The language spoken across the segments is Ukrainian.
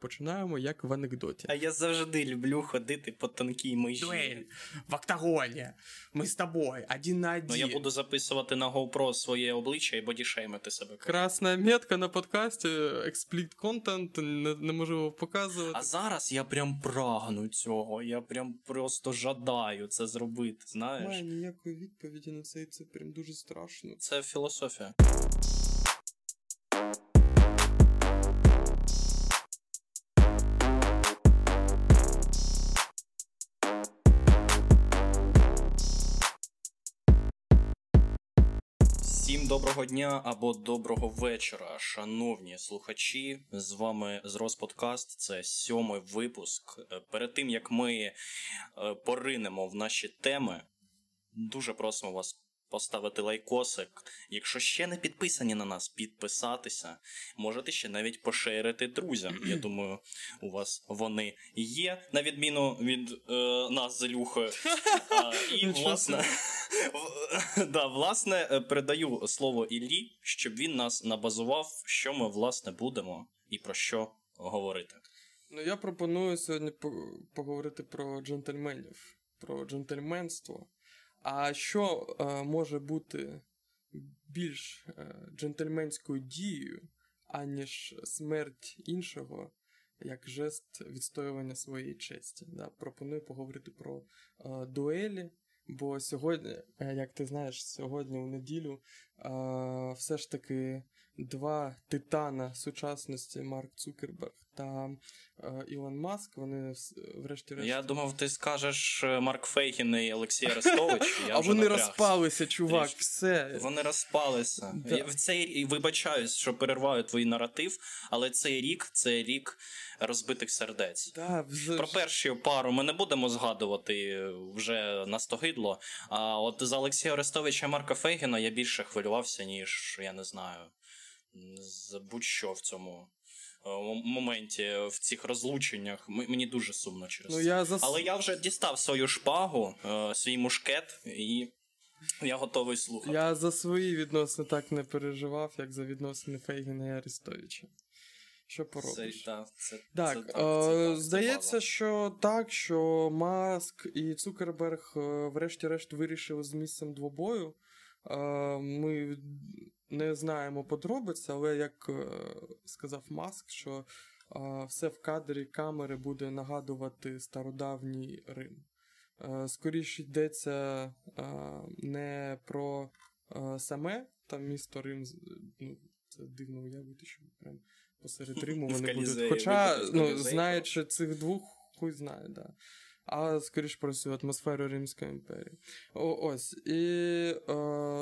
Починаємо як в анекдоті. А я завжди люблю ходити по тонкій межі. Дуель в октагоні. Ми з тобою, один на один. Ну я буду записувати на GoPro своє обличчя і бодішеймити себе. Красна метка на подкасті, експліт контент, не, не показувати. А зараз я прям прагну цього. Я прям просто жадаю це зробити. Знаєш? Немає ніякої відповіді на це, і це прям дуже страшно. Це філософія. Доброго дня або доброго вечора, шановні слухачі. З вами Зрос Подкаст. Це сьомий випуск. Е, Перед тим як ми е, поринемо в наші теми, дуже просимо вас поставити лайкосик. Якщо ще не підписані на нас, підписатися. Можете ще навіть поширити друзям. Я думаю, у вас вони є, на відміну від е, нас з Ілюхою. І власне, да, власне, е, передаю слово Іллі, щоб він нас набазував, що ми власне будемо і про що говорити. Ну, я пропоную сьогодні поговорити про джентльменів, про джентльменство. А що е, може бути більш е, джентльменською дією, аніж смерть іншого, як жест відстоювання своєї честі? Да? Пропоную поговорити про е, дуелі. Бо сьогодні, е, як ти знаєш, сьогодні у неділю е, все ж таки два титана сучасності Марк Цукерберг та е, Ілон Маск, вони врешті-решт. Я думав, ти скажеш е, Марк Фейгін і Олексій Арестович. А вони напрягся. розпалися, чувак, Трішки. все. Вони розпалися. Да. Я в цей вибачаюсь, що перерваю твій наратив, але цей рік це рік розбитих сердець. Да, вже Про першу пару ми не будемо згадувати вже настогидло. А от за Олексія Арестовича і Марка Фейгіна я більше хвилювався, ніж я не знаю. будь-що в цьому е, моменті, в цих розлученнях. Мені дуже сумно через Ну, це. я зас... Але я вже дістав свою шпагу, е, свій мушкет, і я готовий слухати. я за свої відносини так не переживав, як за відносини Фейгіна і Арестовича. Що Це, поробиш? та, це, Так, це, е, так, це, так, це здається, база. що так, що Маск і Цукерберг, е, врешті-решт, вирішили з місцем двобою. Е, Ми не знаємо подробиць, але як е, сказав Маск, що е, все в кадрі камери буде нагадувати стародавній Рим. Скоріше йдеться не про саме там місто Рим. Ну, це дивно уявити, що прям посеред Риму вони будуть. Хоча, ну, знаючи цих двох, хуй знає, да. А скоріш про цю атмосферу Римської імперії. О, ось. І е,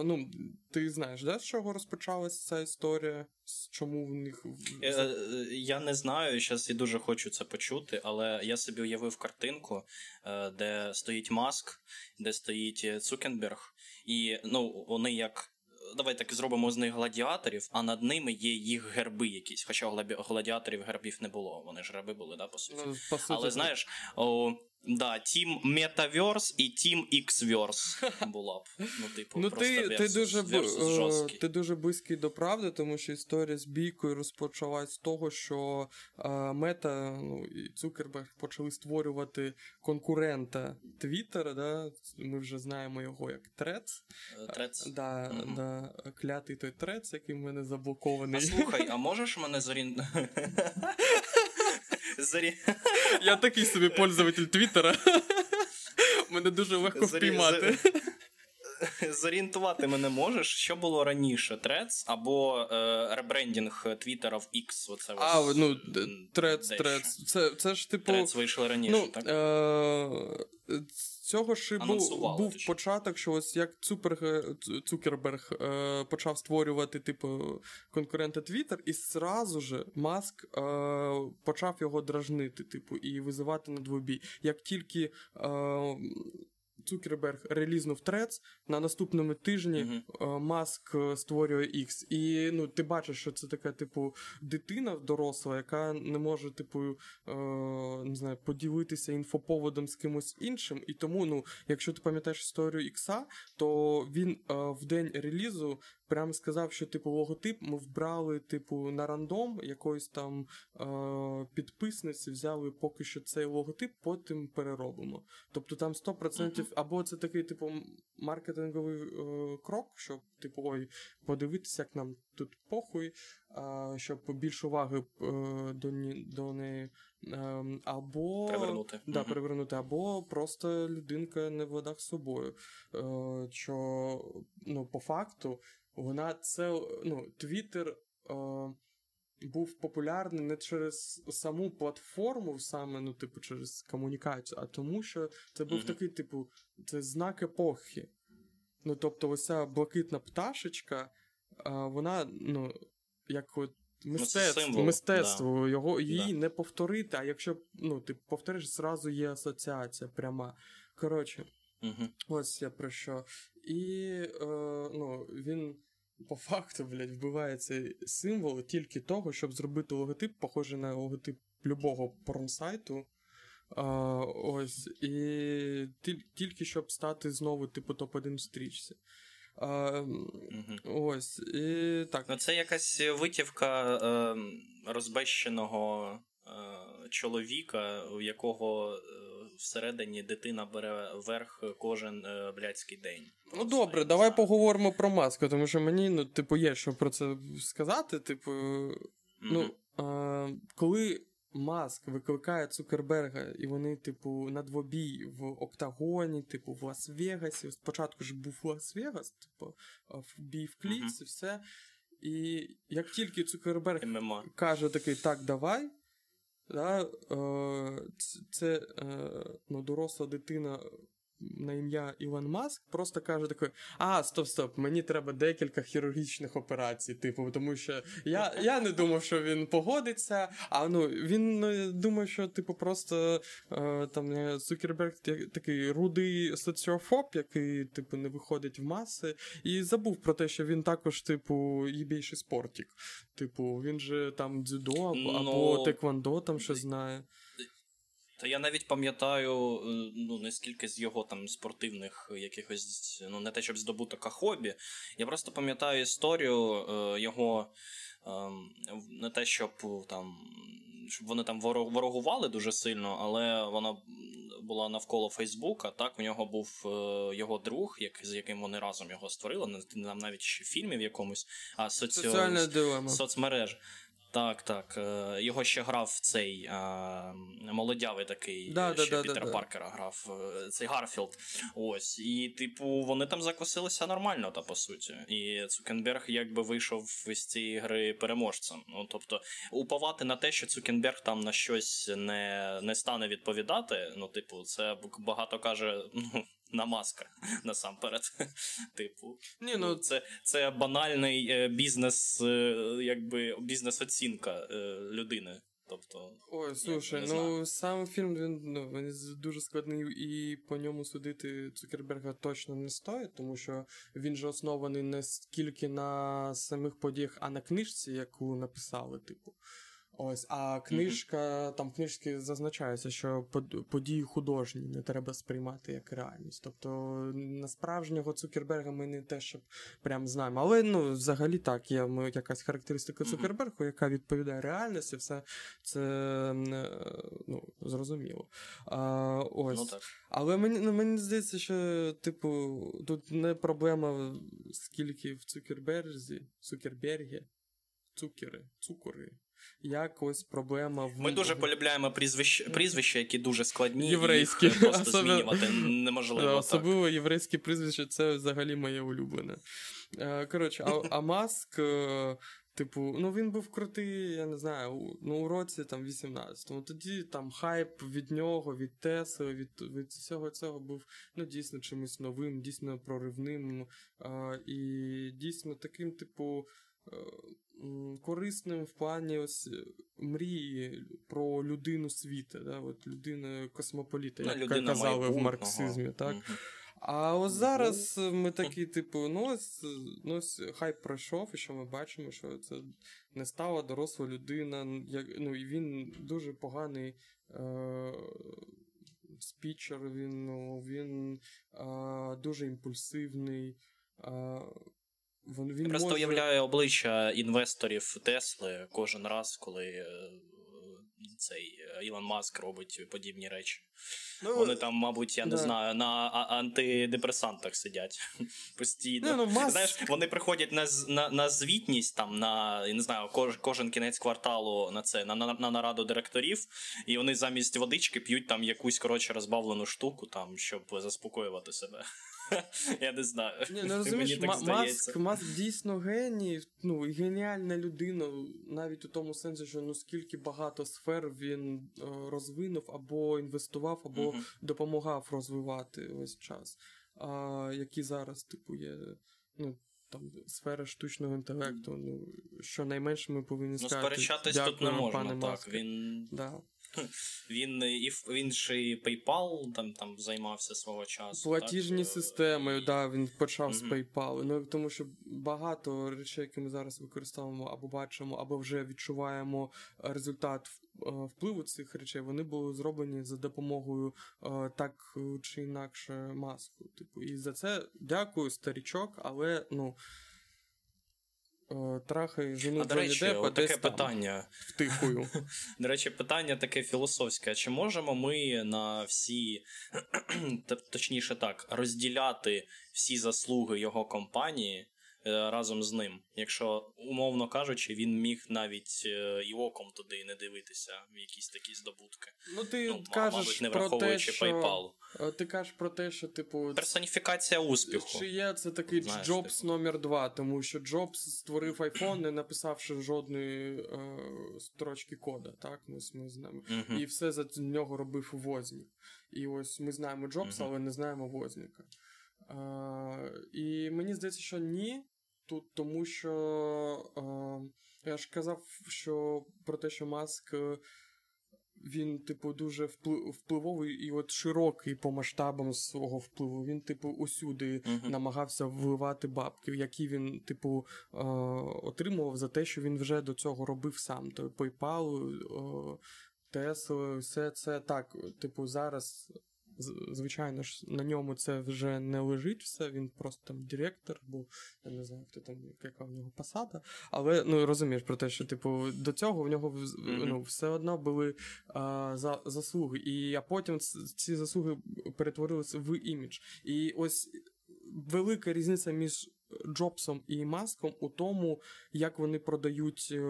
ну, ти знаєш, да, з чого розпочалася ця історія? З чому в них. Е, Я не знаю, зараз я дуже хочу це почути, але я собі уявив картинку, е, де стоїть Маск, де стоїть е, Цукенберг, і ну, вони як. Давай так зробимо з них гладіаторів, а над ними є їх герби якісь. Хоча гладіаторів гербів не було. Вони ж герби були, да, по суті. Ну, по суті, Але знаєш, о, да, Team Metaverse і Team X-Verse була б. Ну, типу, Ну, ти, ти, дуже, е, ти дуже близький до правди, тому що історія з бійкою розпочалась з того, що е, Мета ну, і Цукерберг почали створювати конкурента Твіттера. Да? Ми вже знаємо його як Трец. Е, Трец. Да, Мгм. да, клятий той Трец, який в мене заблокований. А слухай, а можеш мене зорін... Зорі... Я такий собі пользователь Твіттера. Мене дуже легко впіймати. Зорієнтувати мене можеш, що було раніше? Трец або е, ребрендінг Твіттера в X? Оце А, ось, ну, Трец. Трец. Це, це ж типу. Трец вийшли раніше, Ну, так? е- цього ж і був, був початок, що ось як Цупер, Цу- Цукерберг е, почав створювати, типу, конкурента Твіттер, і зразу же Маск е, почав його дражнити, типу, і визивати на двобій. Як тільки е, Цукерберг релізнув Трец, на наступному тижні е, Маск е, створює X. І ну, ти бачиш, що це така, типу, дитина доросла, яка не може, типу, е, не знаю, поділитися інфоповодом з кимось іншим. І тому, ну, якщо ти пам'ятаєш історію Ікса, то він е, в день релізу прям сказав, що типу логотип ми вбрали, типу, на рандом якоїсь там е, підписниці, взяли поки що цей логотип, потім переробимо. Тобто там 100% або це такий, типу, маркетинговий е, крок, щоб, типу, ой, подивитися, як нам тут похуй, е, щоб більше уваги е, до, ні- до неї. Е, або Привернути. Да, привернути, або просто людинка не в ладах з собою. Е, що, ну, по факту, вона це, ну, Твіттер е, був популярний не через саму платформу, саме, ну, типу, через комунікацію, а тому, що це був Мгм. такий, типу, це знак епохи. Ну, тобто, ось ця блакитна пташечка, е, вона, ну, як от. Мистецтво, символ, мистецтво його її Да. не повторити, а якщо ну, ти повториш, зразу є асоціація пряма. Коротше, Мгм. ось я про що. І е, ну, він по факту, блядь, вбиває цей символ тільки того, щоб зробити логотип, похожий на логотип любого порнсайту. А, ось, і тіль- тільки щоб стати знову, типу, топ-1 в стрічці. А, Мгм. ось, і так. Ну, це якась витівка е, розбещеного е, чоловіка, у якого е, всередині дитина бере верх кожен е, блядський день. Ну добре, давай знаю. поговоримо про маску, тому що мені, ну, типу, є що про це сказати. Типу, ну, а, коли Маск викликає Цукерберга, і вони, типу, на двобій в Октагоні, типу, в Лас-Вегасі. Спочатку ж був Лас-Вегас, типу, в бій в клітці, все. І як тільки Цукерберг ММА. каже такий, так, давай. Да, е, це е, ну, доросла дитина на ім'я Ілон Маск просто каже такий: А, стоп, стоп, мені треба декілька хірургічних операцій, типу, тому що я, я не думав, що він погодиться. А ну він е, думає, що типу просто е, там е, Цукерберг та- такий рудий соціофоб, який, типу, не виходить в маси, і забув про те, що він також, типу, їбейший спортик. Типу, він же там дзюдо або, Ну, або теквондо там щось знає. Та я навіть пам'ятаю, е, ну не скільки з його там спортивних якихось, ну не те, щоб здобуток, а хобі. Я просто пам'ятаю історію е, його в- не те, щоб е, там. Щоб вони там воро- ворогували дуже сильно, але вона була навколо Фейсбука. Так, у нього був е, його друг, як, з яким вони разом його створили. не- навіть ще в якомусь, а соці... Соціальна дилема. соцмереж. Так, так. е, Його ще грав цей е, молодявий такий, Да, ще да, Пітера да, да. Паркера грав, е, цей Гарфілд. Ось. І, типу, вони там закусилися нормально, та по суті. І Цукерберг якби вийшов з цієї гри переможцем. Ну, тобто, уповати на те, що Цукенберг там на щось не, не стане відповідати. Ну, типу, це багато каже. Ну, на маска насамперед. Типу, Ні, ну це, це банальний е, бізнес, е, якби бізнес-оцінка е, людини. Тобто, Ой, слушай, ну сам фільм він, ну, він дуже складний, і по ньому судити Цукерберга точно не стоїть, тому що він же оснований не скільки на самих подіях, а на книжці, яку написали, типу. Ось, а книжка, там в книжці зазначається, що події художні не треба сприймати як реальність. Тобто на справжнього Цукерберга ми не те, щоб прям знаємо. Але ну, взагалі так, є якась характеристика. Цукербергу, яка відповідає реальності, все це е, ну, зрозуміло. А, ось. ну так. Але мені, ну, мені здається, що, типу, тут не проблема скільки в Цукерберзі, Цукербергі, цукери, цукори. Як ось проблема в Ми дуже полюбляємо прізвища, прізвища, які дуже складні. Єврейські. Їх просто Особливо- змінювати неможливо. Да, так. особливо єврейське прізвище, це взагалі моє улюблене. Е, Коротше, а, а Маск, е, типу, ну він був крутий, я не знаю, у- ну, у році там 18-му. Тоді там хайп від нього, від Тесли, від, від всього цього був ну, дійсно чимось новим, дійсно проривним. е, І дійсно таким, типу. Корисним в плані ось е, мрії про людину світу, да? от людину космополіта, Ну, як людина казали в марксизмі, так? А ось зараз ми такі, типу, ну ось, ну ось хайп пройшов, і що ми бачимо, що це не стала доросла людина. як- Ну і він дуже поганий е- спічер, він, ну, він е- дуже імпульсивний. Е- Він, він просто може... уявляю обличчя інвесторів Тесли кожен раз, коли е, цей е, Ілон Маск робить подібні речі. Ну, Вони там, мабуть, я не да. знаю, на антидепресантах сидять постійно. Не, ну, Маск- Знаєш, вони приходять на, на, на звітність, там, на я не знаю, кож, кожен кінець кварталу на це, на, на, на нараду директорів, і вони замість водички п'ють там якусь коротше розбавлену штуку, там, щоб заспокоювати себе. Я не знаю. Ні, ну розумієш, Мені так Маск, Маск дійсно геній, ну, і геніальна людина, навіть у тому сенсі, що ну скільки багато сфер він е, розвинув, або інвестував, або Мгм. допомагав розвивати весь час. А, які зараз, типу, є ну, там, сфера штучного інтелекту. Ну, що найменше ми повинні Ну, сказати. сперечатись тут не можна, пане так. Маск». Він, Да. він, і, в- він ще і PayPal там, там займався свого часу. Платіжні так, е, системи, і- да, він почав з Мгм. PayPal. Ну тому що багато речей, які ми зараз використовуємо або бачимо, або вже відчуваємо е, результат е, впливу цих речей, вони були зроблені за допомогою е, так е, чи інакше маску. Типу, і за це дякую, старічок, але ну. Е, Трахай жену до речі, Деппа таке там, питання. втихую. До речі, питання таке філософське. Чи можемо ми на всі, точніше так, розділяти всі заслуги його компанії разом з ним? Якщо, умовно кажучи, він міг навіть е, і оком туди не дивитися в якісь такі здобутки. Ну, ти Ну, кажеш мабуть, не про те, враховуючи що... PayPal. е, Ти кажеш про те, що, типу, Персоніфікація успіху. Чи є це такий Знаєш, Джобс типу. номер два, тому що Джобс створив iPhone, не написавши жодної е, строчки кода, так? Ми, ми знаємо. Мгм. І все за нього робив Вознік. І ось ми знаємо Джобса, Мгм. але не знаємо Возніка. Е, і мені здається, що ні. Тут тому що е, я ж казав, що про те, що Маск. е, Він, типу, дуже впливовий і от широкий по масштабам свого впливу. Він, типу, усюди Мгм. намагався вливати бабки, які він, типу, е, отримував за те, що він вже до цього робив сам. То PayPal, е, Tesla, все це так, типу, зараз. Звичайно ж, на ньому це вже не лежить все, він просто там директор, бо я не знаю, хто там, яка в нього посада. Але ну розумієш про те, що типу до цього в нього ну, все одно були а, за, заслуги. І а потім ці заслуги перетворилися в імідж. І ось велика різниця між Джобсом і Маском у тому, як вони продають е,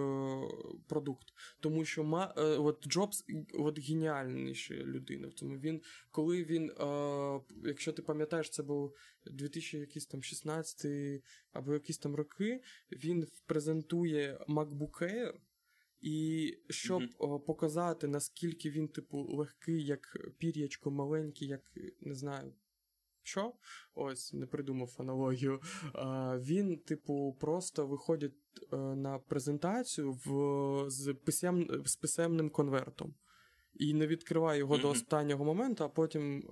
продукт. Тому що ма, е, от Джобс от геніальніша людина. Тому він, коли він, е, якщо ти пам'ятаєш, це був 2016 або якісь там роки, він презентує MacBook Air. І щоб о, показати, наскільки він, типу, легкий, як пір'ячко маленький, як не знаю. Що? Ось, не придумав аналогію. Він, типу, просто виходить е, на презентацію в, з, писем, з писемним конвертом. І не відкриває його до останнього моменту, а потім е,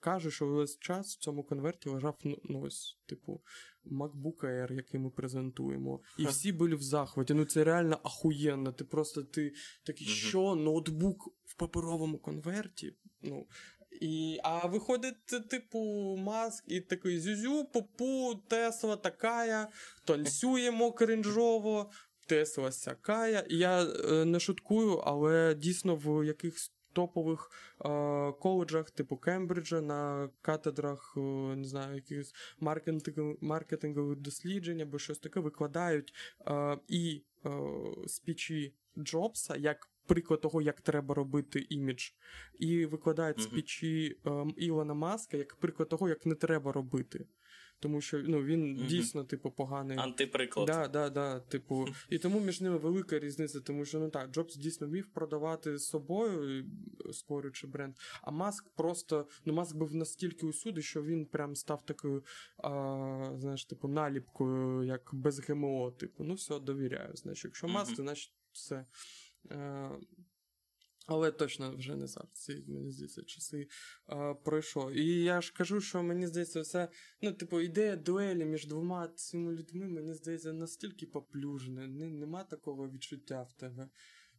каже, що весь час в цьому конверті лежав ну, ну, ось, типу, MacBook Air, який ми презентуємо. І всі були в захваті. Ну це реально ахуєнно. Ти просто ти такий, Мгм. що ноутбук в паперовому конверті. Ну, і, а виходить, типу, маск і такий зюзю, попу, Тесла такая, танцюємо кринжово, Тесла сякая. І я е, не шуткую, але дійсно в якихось топових е, коледжах, типу Кембриджа, на катедрах, е, не знаю, якихось маркетингових, маркетингових досліджень або щось таке викладають е, і е, спічі Джобса як приклад того, як треба робити імідж, і викладають спічі е, Ілона Маска як приклад того, як не треба робити. Тому що ну, він Мгм. дійсно, типу, поганий. Антиприклад. Да, да, да, типу, і тому між ними велика різниця, тому що ну так, Джобс дійсно вмів продавати собою, і, створюючи бренд. А Маск просто, ну Маск був настільки усюди, що він прям став такою, а, знаєш, типу, наліпкою, як без ГМО. Типу, ну все, довіряю. Значить, якщо Маск, то значить все. Е, але точно вже не зараз. Мені здається, часи е, пройшло. І я ж кажу, що мені здається, все. Ну, типу, ідея дуелі між двома цими людьми, мені здається, настільки поплюжена. Нема такого відчуття в тебе.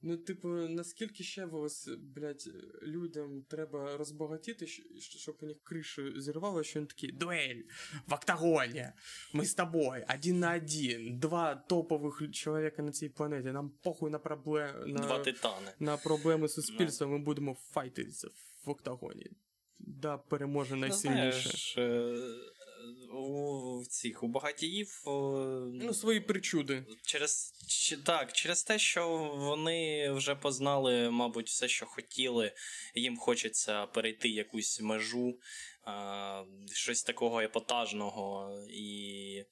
Ну, типу, наскільки ще ось, блядь, людям треба розбагатіти, щоб у них кришу зірвало, що вони такі дуель в октагоні, ми з тобою, один на один, два топових чоловіка на цій планеті, нам похуй на проблеми на, Два титани. на проблеми суспільства, ми будемо файтитися в октагоні. Да, переможе Ну, найсильніше. знаєш, е, у цих у багатіїв Ну, свої причуди. через так, через те, що вони вже познали, мабуть, все, що хотіли. Їм хочеться перейти якусь межу, а, щось такого епатажного і.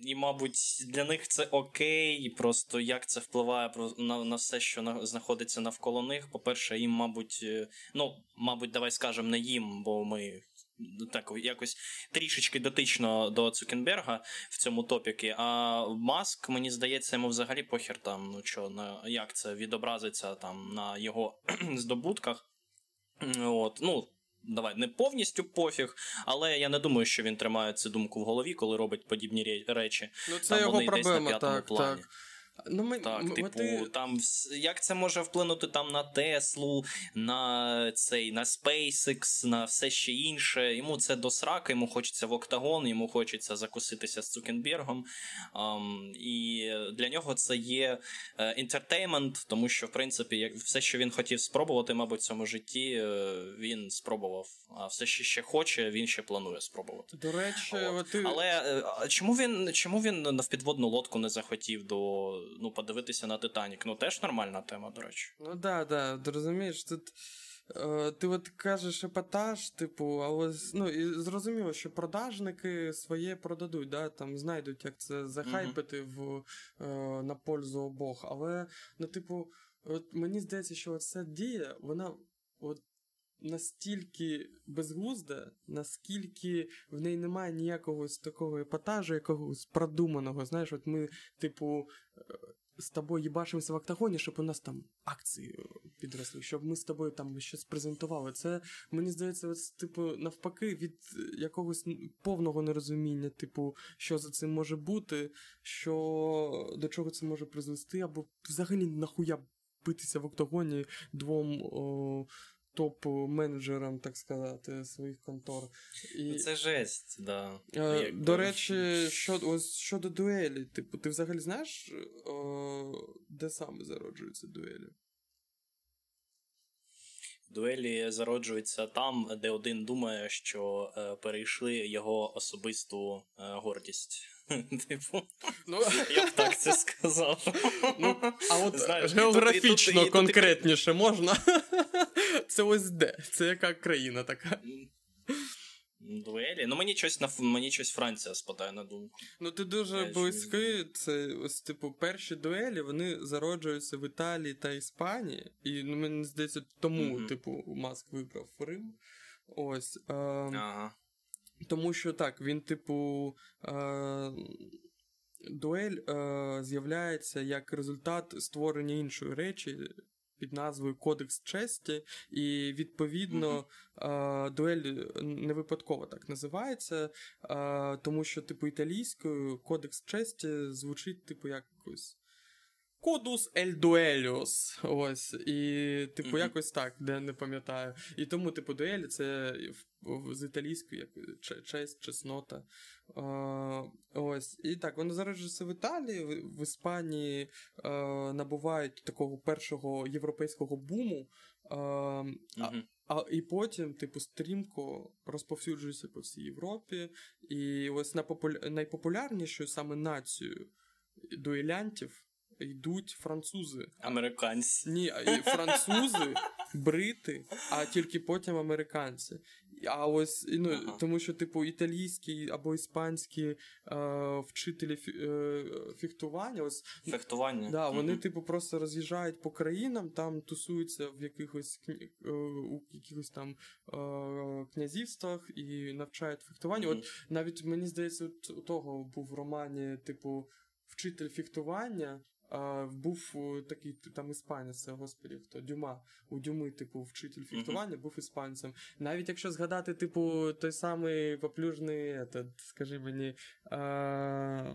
І, мабуть, для них це окей, просто як це впливає на, на все, що на, знаходиться навколо них. По-перше, їм, мабуть, е, ну, мабуть, давай скажемо не їм, бо ми так якось трішечки дотично до Цукенберга в цьому топіки. А Маск, мені здається, йому взагалі похер там, ну що, на як це відобразиться там на його здобутках. От, ну. Давай, не повністю пофіг, але я не думаю, що він тримає цю думку в голові, коли робить подібні речі. Ну, це Там його вони десь на п'ятому так, плані. так. Ну, ми, Так, ми- типу, ти- там як це може вплинути там на Теслу, на цей на SpaceX, на все ще інше. Йому це до сраки, йому хочеться в октагон, йому хочеться закуситися з Цукенбергом. Ам, і для нього це є інтертеймент, тому що, в принципі, як все, що він хотів спробувати, мабуть, в цьому житті, е, він спробував. А все, що ще хоче, він ще планує спробувати. До речі, От. от ти... Але е, чому він чому він на підводну лодку не захотів до ну подивитися на Титанік? Ну теж нормальна тема, до речі. Ну да, да, розумієш, тут. Е, ти от кажеш епатаж, типу, але ну, і зрозуміло, що продажники своє продадуть, да, там знайдуть, як це захайпити в, е, на пользу обох. Але, ну, типу, от мені здається, що ця дія, вона от настільки безглузда, наскільки в неї немає ніякого такого епатажу, якогось продуманого. Знаєш, от ми, типу, е, з тобою їбашимося в октагоні, щоб у нас там акції е, підросли, щоб ми з тобою там щось презентували. Це, мені здається, от, типу, навпаки, від е, якогось повного нерозуміння, типу, що за цим може бути, що до чого це може призвести, або взагалі нахуя битися в октагоні двом. О, топ-менеджерам, так сказати, своїх контор. І, Ну, Це жесть, да. Е, До речі, що, ось щодо дуелі, типу, ти взагалі знаєш, е, де саме зароджуються дуелі? дуелі зароджуються там, де один думає, що е, перейшли його особисту е, гордість. Типу, Ну, я б так це сказав. ну а от Знаєш, і тут- і географічно тут- і тут- конкретніше можна? Це ось де? Це яка країна така? Дуелі. Ну мені щось на мені щось Франція спадає на думку. Ну, ти дуже близький. Це ось, типу, перші дуелі вони зароджуються в Італії та Іспанії. І ну, мені здається, тому, Мгм. типу, Маск вибрав Рим. Ось. Е, Ага. Тому що так, він, типу, е, дуель е, з'являється як результат створення іншої речі під назвою Кодекс честі, і відповідно е, дуель не випадково так називається, тому що, типу, італійською Кодекс честі звучить, типу, якось. Кодус ель дуеліус. Ось. І, типу, якось так, де не пам'ятаю. І тому, типу, дуелі це в- в- з італійської як че- честь, чеснота. Ось. І так, вони зароджуються в Італії, в, в Іспанії набувають такого першого європейського буму. А, Мгм. а і потім, типу, стрімко розповсюджується по всій Європі. І ось на популя... найпопулярнішою саме нацією дуелянтів йдуть французи. Американці. Ні, французи, брити, а тільки потім американці. А ось ну, Ага. тому що, типу, італійські або іспанські е, вчителі фі, е, фехтування, ось Фехтування. Да, вони, Мгм. типу, просто роз'їжджають по країнам, там тусуються в якихось е, у якихось там е, князівствах і навчають фехтуванню. Мгм. От навіть мені здається, от у того був в романі, типу, вчитель фехтування. А, був такий там іспанець, господі, хто Дюма. У Дюми, типу, вчитель фехтування, був іспанцем. Навіть якщо згадати, типу, той самий поплюжний, этот, скажи мені, а,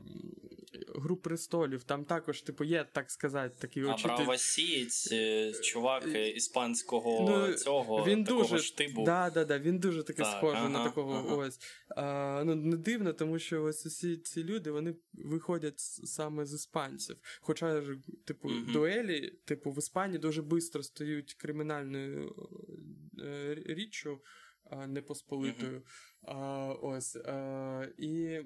Гру престолів, там також, типу, є, так сказати, такий А правосієць, е, чувак е, іспанського Ну, цього він такого дуже, штибу. Да, да, да, він дуже таки Так, схожий на такого ага. ось. А, ну, не дивно, тому що ось усі ці люди вони виходять саме з іспанців. Хоча ж, типу, Мгм. дуелі, типу, в Іспанії дуже швидко стають кримінальною е, річчю, а не посполитою. А, ось. І.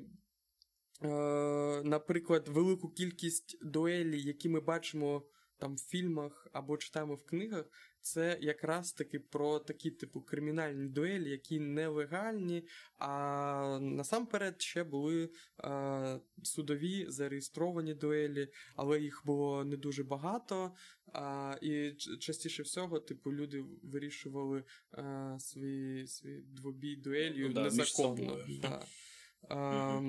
Е, наприклад, велику кількість дуелі, які ми бачимо там в фільмах або читаємо в книгах, це якраз таки про такі, типу, кримінальні дуелі, які нелегальні, а насамперед ще були е, судові зареєстровані дуелі, але їх було не дуже багато. А, і частіше всього, типу, люди вирішували е, свої, свої двобій дуелі Ну да, незаконно. Да. А,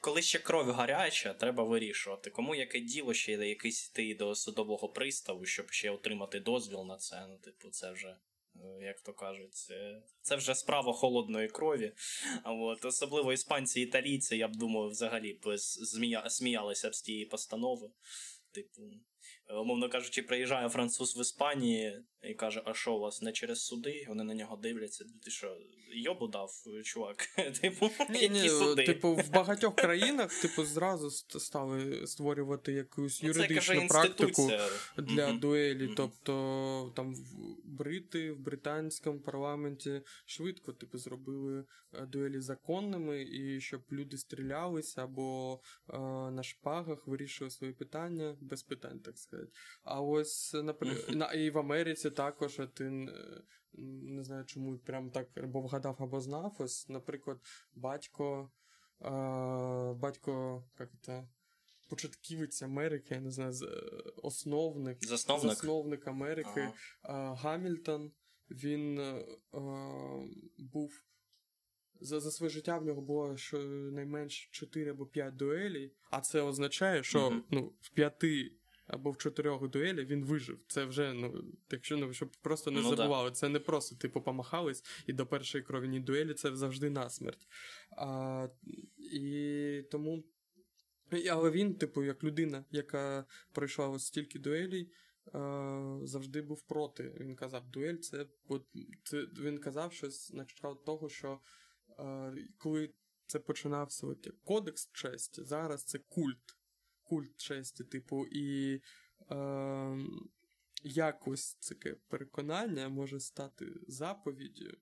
Коли ще кров гаряча, треба вирішувати, кому яке діло ще якийсь йти до судового приставу, щоб ще отримати дозвіл на це. Ну, типу, це вже. е, Як то кажуть, це, це вже справа холодної крові. А от, особливо іспанці і італійці, я б думаю, взагалі б змія, сміялися б з тієї постанови. Типу, умовно кажучи, приїжджає француз в Іспанії і каже: А що у вас не через суди? Вони на нього дивляться. Ти що, йобу дав, чувак? Типу, Ні, які ні, суди? типу, в багатьох країнах, типу, зразу стали створювати якусь Ну, це юридичну практику інституція. для Мгм. дуелі. Тобто там в- брити в британському парламенті швидко типу, зробили е, дуелі законними, і щоб люди стрілялися або е, на шпагах вирішили свої питання без питань, так сказати. А ось наприклад, і в Америці також е, не знаю, чому прям так або вгадав, або знав. Ось, наприклад, батько, батько, як це, початківець Америки, я не знаю, основник, Засновник? засновник Америки Ага. Гамільтон. Він е, був. За, за своє життя в нього було щонайменш 4 або 5 дуелей, а це означає, що Мгм. ну, в 5 або в 4 дуелі він вижив. Це вже, ну, якщо ну, щоб просто не Ну да. забували, це не просто типу помахались і до першої кров'яні дуелі це завжди насмерть. А, і тому. Але він, типу, як людина, яка пройшла ось стільки дуелей, завжди був проти. Він казав, дуель це, от, це він казав щось на кшталт того, що е, коли це починався от, як кодекс честі, зараз це культ. Культ честі, типу, і е, якось таке переконання може стати заповіддю,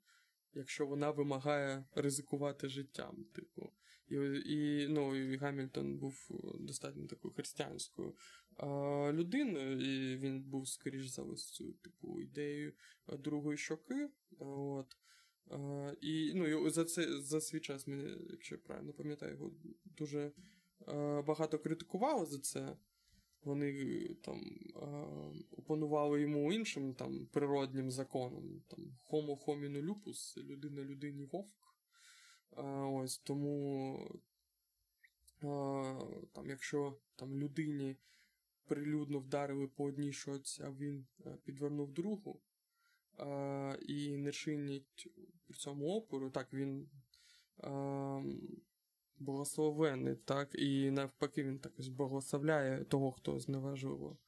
якщо вона вимагає ризикувати життям, типу. І, і, ну, і Гамільтон був достатньо такою християнською е, людиною, і він був, скоріш за ось цю типу ідею е, другої щоки. От. Е, і ну, за це за свій час, мене, якщо я правильно пам'ятаю, його дуже багато критикували за це. Вони е, там е, опонували йому іншим там природнім законам, там Homo homini lupus, людина людині вовк. Е, ось тому, е, там, якщо там людині прилюдно вдарили по одній шоці, а він е, підвернув другу е, і не чинить при цьому опору, так він е, благословений, так, і навпаки він також благословляє того, хто зневажливо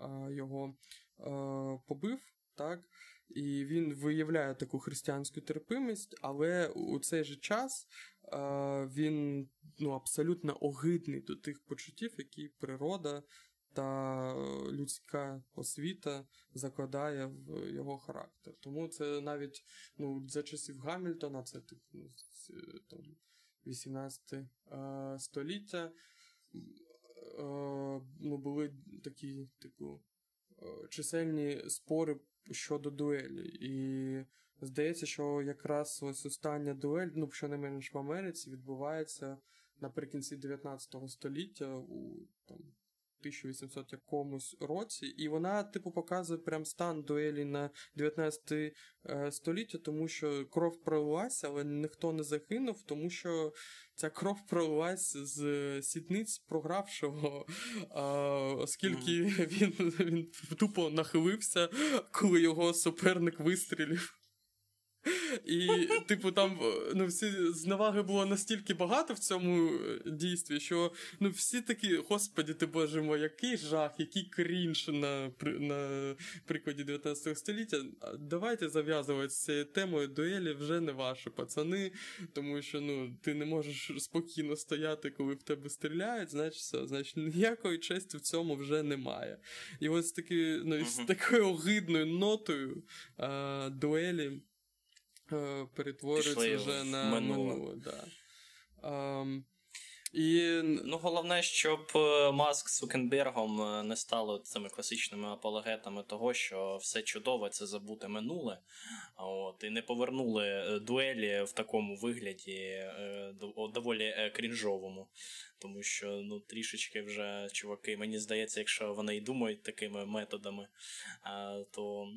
е, його е, побив, так. І він виявляє таку християнську терпимість, але у цей же час е, він ну, абсолютно огидний до тих почуттів, які природа та людська освіта закладає в його характер. Тому це навіть ну, за часів Гамільтона, це типу, ну, там, 18 е, століття, е, ну, були такі, типу, е, чисельні спори щодо дуелі. І здається, що якраз ось остання дуель, ну, щонайменш в Америці, відбувається наприкінці 19 століття у там, 1800 якомусь році, і вона, типу, показує прям стан дуелі на 19 е, століття, тому що кров пролилася, але ніхто не загинув, тому що ця кров пролилась з сітниць програвшого, оскільки він, він тупо нахилився, коли його суперник вистрілив. І, типу, там ну, всі зневаги було настільки багато в цьому е, дійстві, що ну, всі такі, господі ти боже мой, який жах, який крінж на на прикладі 19 століття. Давайте зав'язувати з цією темою дуелі вже не ваші пацани, тому що ну, ти не можеш спокійно стояти, коли в тебе стріляють, значить все, значить ніякої честі в цьому вже немає. І ось таки, ну, з такою огидною нотою а, дуелі. Е, перетворюється вже на минуле. минуле да. um, і... Ну, головне, щоб е, Маск з Цукенбергом е, не стало цими класичними апологетами того, що все чудове це забуте минуле. От, І не повернули дуелі в такому вигляді доволі крінжовому. Тому що ну, трішечки вже чуваки, мені здається, якщо вони і думають такими методами, то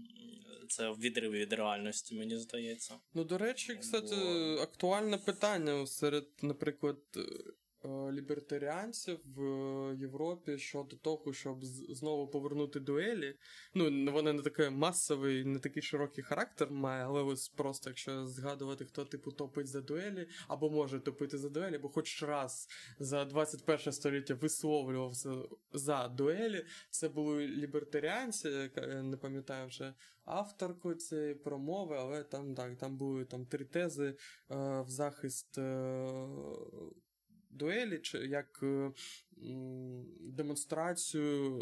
це відрив від реальності, мені здається. Ну, до речі, кстати, актуальне питання серед, наприклад, Е, лібертаріанців в Європі щодо того, щоб знову повернути дуелі. Ну, вони не такий масовий, не такий широкий характер має, але ось просто якщо згадувати, хто типу топить за дуелі, або може топити за дуелі, або хоч раз за 21 століття висловлювався за дуелі, це були лібертаріанці, не пам'ятаю вже авторку цієї промови, але там так, там були там три тези е, в захист. Е, дуелі, чи як е, демонстрацію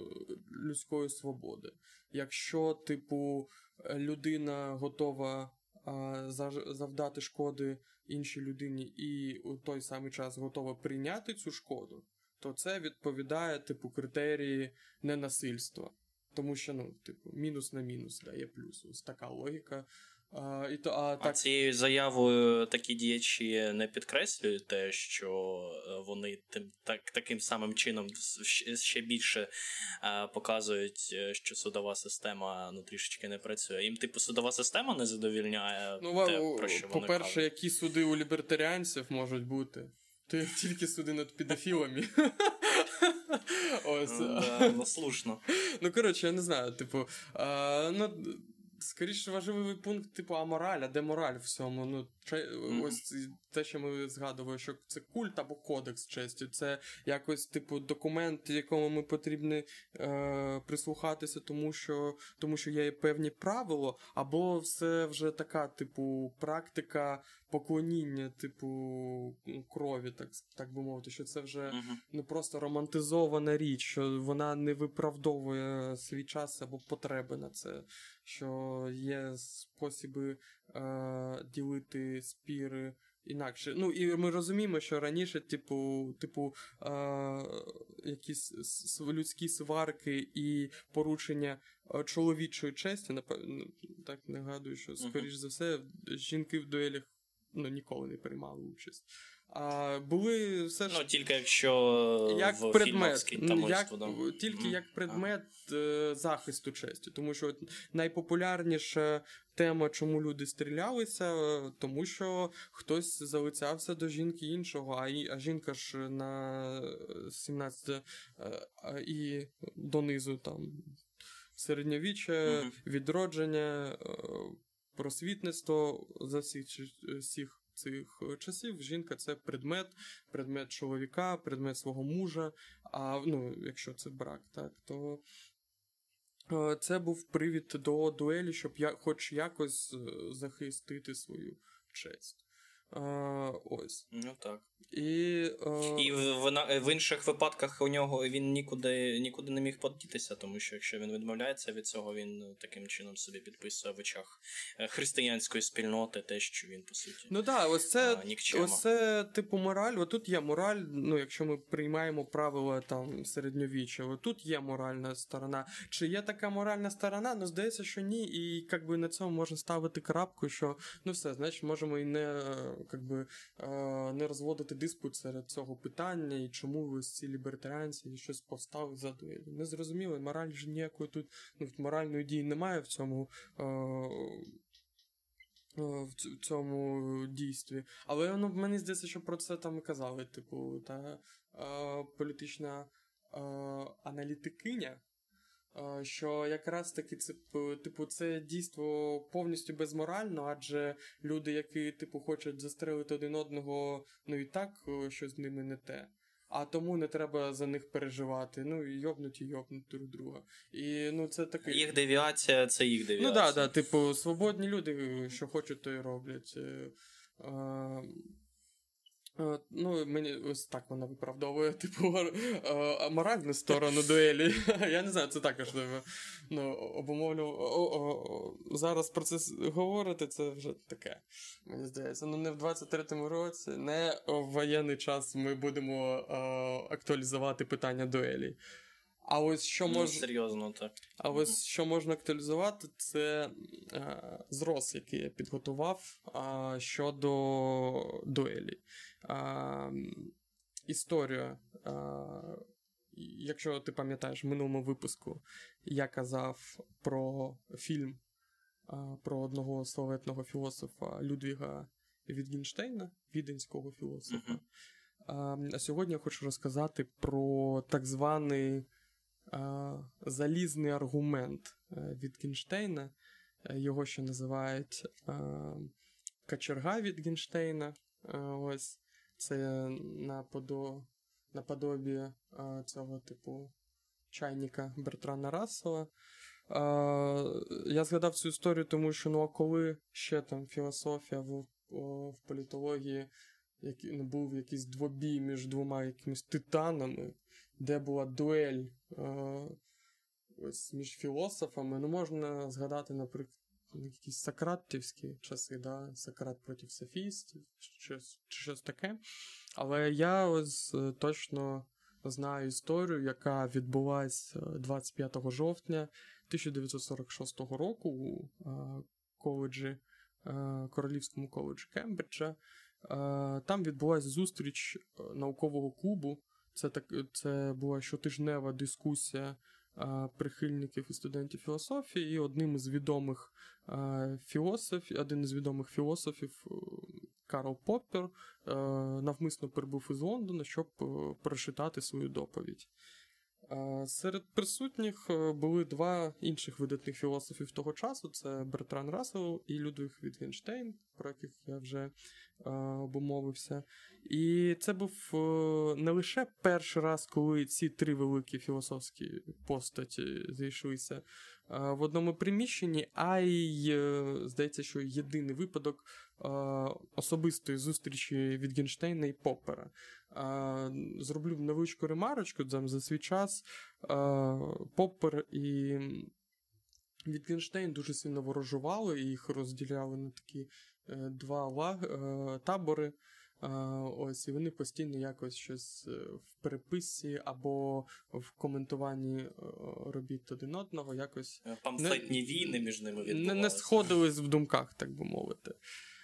людської свободи. Якщо, типу, людина готова завдати шкоди іншій людині і у той самий час готова прийняти цю шкоду, то це відповідає, типу, критерії ненасильства. Тому що, ну, типу, мінус на мінус дає плюс. Ось така логіка а, і то, а, так... а цією заявою такі діячі не підкреслюють те, що е, вони тим так, таким самим чином ще більше а, е, показують, е, що судова система ну, трішечки не працює. Їм, типу, судова система не задовільняє. Ну, те, про що вони По-перше, кажуть. які суди у лібертаріанців можуть бути? То тільки суди над підофілами. Ось. Ну, слушно. Ну, коротше, я не знаю, типу, ну. Скоріше важливий пункт, типу, амораль, а де мораль в цьому. Ну, mm-hmm. ось те, що ми згадували, що це культ або кодекс честі. Це якось, типу, документ, якому ми потрібні е, прислухатися, тому що тому що є певні правила, або все вже така, типу, практика поклоніння, типу, крові, так так би мовити, що це вже ну, просто романтизована річ, що вона не виправдовує свій час або потреби на це. Що є спосіби е, ділити спіри інакше. Ну, і ми розуміємо, що раніше, типу, типу, е, якісь людські сварки і порушення е, чоловічої честі, напевно, так нагадую, що, скоріш за все, жінки в дуелях ну, ніколи не приймали участь. А були все ж ну, тільки якщо як в предмет, як, тільки mm. як предмет а. захисту честі, тому що найпопулярніша тема, чому люди стрілялися, тому що хтось залицявся до жінки іншого, а а жінка ж на 17 е, і донизу там середньовіччя, mm-hmm. відродження, е, просвітництво за всіх всіх цих е, часів жінка це предмет, предмет чоловіка, предмет свого мужа. А ну, якщо це брак, так, то е, це був привід до дуелі, щоб я хоч якось е, захистити свою честь. Ось. Ну так. І е... І в, в інших випадках у нього він нікуди нікуди не міг подітися, тому що якщо він відмовляється від цього, він таким чином собі підписує в очах е, християнської спільноти те, що він по суті. Ну так, ось це а, ось це типу мораль. Ось тут є мораль. Ну, якщо ми приймаємо правила там середньовіччя, ось тут є моральна сторона. Чи є така моральна сторона? Ну здається, що ні. І якби на цьому можна ставити крапку, що ну все, значить, можемо і не, якби, е, не розводити поставити диспут серед цього питання, і чому ви ці лібертаріанці щось повстали за дуелі. Не зрозуміло, мораль ж ніякої тут ну, моральної дії немає в цьому. Е- в цьому дійстві. Але ну, мені здається, що про це там казали, типу, та е, політична е, аналітикиня, е, що якраз таки це, типу, це дійство повністю безморально, адже люди, які типу, хочуть застрелити один одного, ну і так щось з ними не те а тому не треба за них переживати. Ну, і йобнуть і йобнуть друг друга. І ну це таке. Їх девіація це їх девіація. Ну так, да, да, типу, свободні люди, що хочуть, то й роблять. Е, Ну, мені ось так вона виправдовує, типу, моральну сторону дуелі. Я не знаю, це також ну, обумовлю. Зараз про це говорити, це вже таке. Мені здається. Ну, не в 23-му році, не в воєнний час ми будемо актуалізувати питання дуелі. А ось що ну, можна серйозно так. А ось mm-hmm. що можна актуалізувати, це е, зрос, який я підготував е, щодо дуелі. Е, історія. Е, якщо ти пам'ятаєш в минулому випуску, я казав про фільм е, про одного славетного філософа Людвіга Вітгенштейна, віденського філософа. Mm-hmm. А сьогодні я хочу розказати про так званий залізний аргумент е, Вітгенштейна. Е, його ще називають качерга Вітгенштейна. Е, ось це наподо, наподобі цього типу чайника Бертрана Рассела. Я згадав цю історію, тому що ну а коли ще там філософія в, в політології який, ну, був якийсь двобій між двома якимись титанами, де була дуель е, ось між філософами. Ну, можна згадати, наприклад, якісь сократівські часи, да? Сократ проти софістів, щось, щось таке. Але я ось е, точно знаю історію, яка відбулася 25 е, жовтня 1946 року у е, коледжі, Королівському коледжі Кембриджа. Там відбулася зустріч наукового клубу це так, це була щотижнева дискусія прихильників і студентів філософії, і одним із відомих а, філософів, один із відомих філософів е, Карл Поппер навмисно прибув із Лондона, щоб е, прочитати свою доповідь. Серед присутніх е, були два інших видатних філософів того часу: це Бертран Рассел і Людвиг Вітгенштейн, про яких я вже обумовився. І це був не лише перший раз, коли ці три великі філософські постаті зійшлися в одному приміщенні, а й е, здається, що єдиний випадок особистої зустрічі Вітгенштейна і Поппера. Зроблю невеличку ремарочку там за свій час. Поппер і Вітгенштейн дуже сильно ворожували, і їх розділяли на такі е, два лаг, е, табори. Ось і вони постійно якось щось е, в переписці або в коментуванні робіт один одного якось памфлетні не, війни між ними відбувалися. Не, не сходились в думках, так би мовити.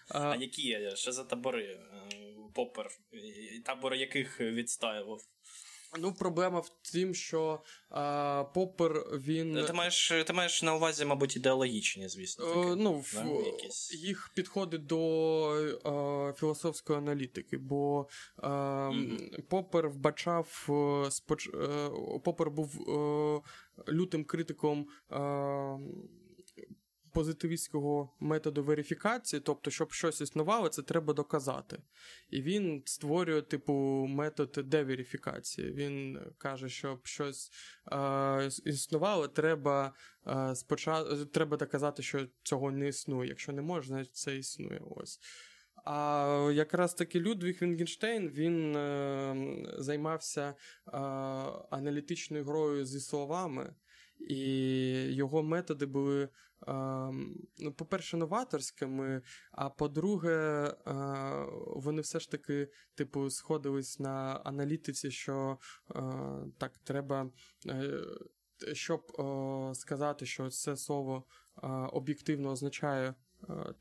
А, а які є? Що за табори? Попер, табори яких відстаював? Ну, проблема в тім, що а, Поппер він. Ти маєш ти маєш на увазі, мабуть, ідеологічні, звісно. Таки, е, ну, да? в, Якісь... Їх підходи до а, філософської аналітики, бо а, mm-hmm. Поппер вбачав е, споч... Е, Поппер був лютим критиком позитивістського методу верифікації, тобто, щоб щось існувало, це треба доказати. І він створює, типу, метод деверифікації. Він каже, щоб щось е, існувало, треба е, спочатку треба доказати, що цього не існує. Якщо не може, значить це існує. Ось. А якраз таки Людвіг Вінгенштейн він е, займався е, аналітичною грою зі словами, і його методи були ну, по-перше, новаторськими, а по-друге, вони все ж таки, типу, сходились на аналітиці, що так, треба. Е, щоб сказати, що це слово об'єктивно означає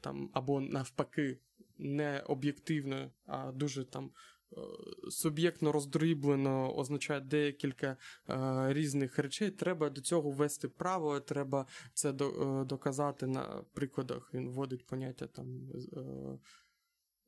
там або навпаки не об'єктивно, а дуже там суб'єктно роздроблено означає декілька е, різних речей. Треба до цього ввести право, треба це до, е, доказати на прикладах. Він вводить поняття там. Е,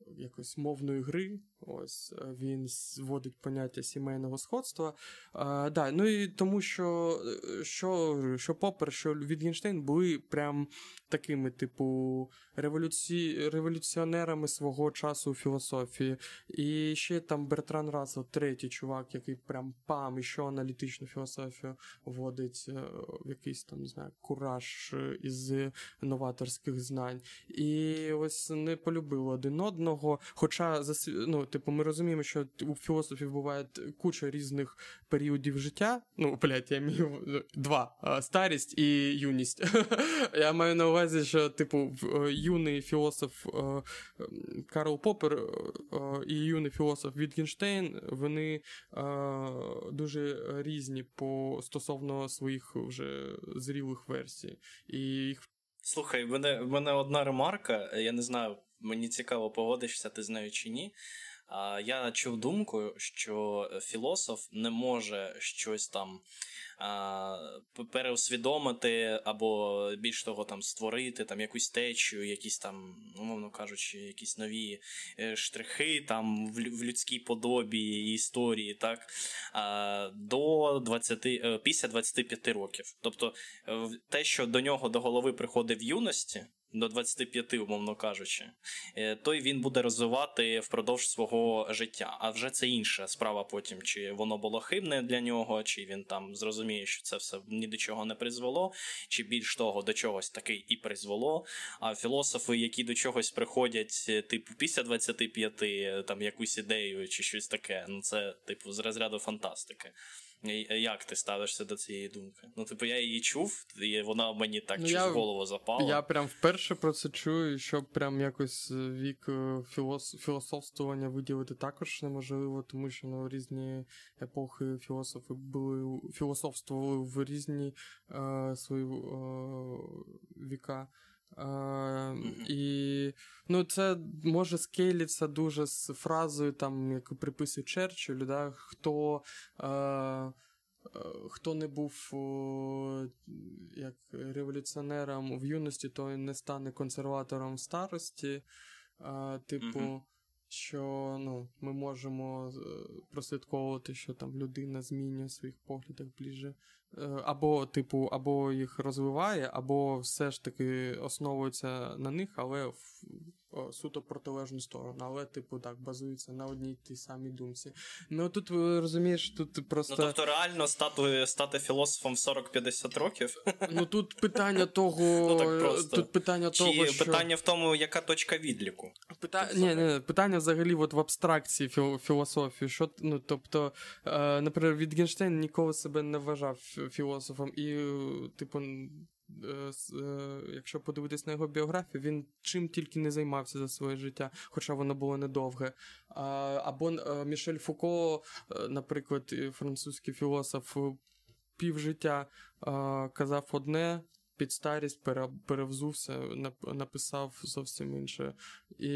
якось мовної гри. Ось е, він вводить поняття сімейного сходства. А, да, Ну і тому, що що, що Попер, що Вітгенштейн були прям такими, типу, революці... революціонерами свого часу у філософії. І ще там Бертран Рассел, третій чувак, який прям пам, і що аналітичну філософію вводить е, в якийсь там, не знаю, кураж із новаторських знань. І ось не полюбили один одного. Хоча ну, типу, ми розуміємо, що у філософів буває куча різних періодів життя. Ну, блядь, я маю два: старість і юність. Я маю на увазі, що, типу, е, юний філософ е, Карл Поппер е, і юний філософ Вітгенштейн, вони дуже різні по стосовно своїх вже зрілих версій. І їх Слухай, в мене в мене одна ремарка. Я не знаю, мені цікаво, погодишся ти з нею чи ні. Я чув думку, що філософ не може щось там переусвідомити, або більш того, там створити там якусь течію, якісь там, умовно кажучи, якісь нові е, штрихи там в людській подобі і історії, так до 20, е, після 25 років. Тобто е, те, що до нього до голови приходить в юності до 25, умовно кажучи, е, той він буде розвивати впродовж свого життя. А вже це інша справа потім, чи воно було хибне для нього, чи він там зрозуміє, що це все ні до чого не призвело, чи більш того до чогось таки і призвело. А філософи, які до чогось приходять, е, типу, після 25, е, там якусь ідею чи щось таке, ну це типу з розряду фантастики. Як ти ставишся до цієї думки? Ну, типу, я її чув, і вона мені так ну, я, голову запала. Я прям вперше про це чую, що прям якось е, вік е, філос... філософствування виділити також неможливо, тому що ну, різні епохи філософи були філософствували в різні е, свої е, віка. Uh, І ну, це може скейлиться дуже з фразою, там, яку приписує Черчиллю, да, хто uh, хто не був uh, як революціонером в юності, той не стане консерватором в старості. Типу, mm-hmm. що ну, ми можемо прослідковувати, що там людина змінює своїх поглядах ближче Е, або, типу, або їх розвиває, або все ж таки основується на них, але в суто протилежну сторону. Але, типу, так, базується на одній тій самій думці. Ну тут розумієш, тут просто. Ну, тобто реально стати стати філософом в 40-50 років. Ну тут питання того. Ну, так просто. Тут питання Чи того, що... питання в тому, яка точка відліку. Пита... Ні, ні, питання взагалі от в абстракції філософії. Що, ну, Тобто, е, наприклад, Вітгенштейн ніколи себе не вважав філософом. І, типу, е, е, якщо подивитись на його біографію, він чим тільки не займався за своє життя, хоча воно було недовге. Або е, Мішель Фуко, наприклад, французький філософ, півжиття казав одне, під старість перевзувся, написав зовсім інше. І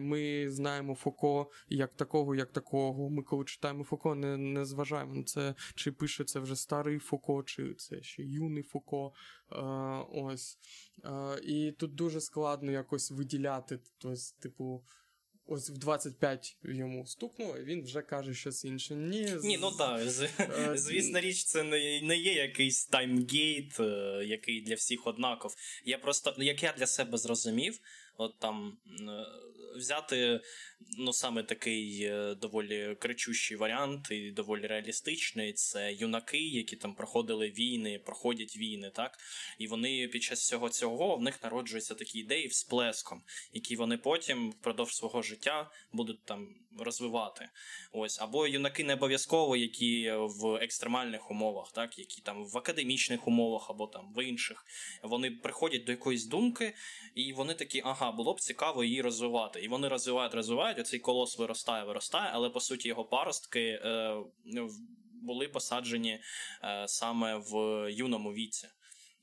ми знаємо Фуко як такого, як такого. Ми, коли читаємо Фуко, не не зважаємо на це, чи пише це вже старий Фуко, чи це ще юний Фуко. Е, ось. Е, і тут дуже складно якось виділяти, тобто, типу ось в 25 йому стукнуло, і він вже каже щось інше. Ні, Ні, ну так, е, звісно річ, це не не є якийсь таймгейт, е, який для всіх однаков. Я просто, як я для себе зрозумів, от там е, взяти ну, саме такий е, доволі кричущий варіант і доволі реалістичний. Це юнаки, які там проходили війни, проходять війни, так? І вони під час всього цього в них народжуються такі ідеї всплеском, які вони потім впродовж свого життя будуть там розвивати. Ось, Або юнаки не обов'язково, які в екстремальних умовах, так, які там в академічних умовах або там в інших, вони приходять до якоїсь думки, і вони такі, ага, було б цікаво її розвивати. І вони розвивають, розвивають, оцей колос виростає, виростає, але по суті його паростки е, були посаджені е, саме в юному віці.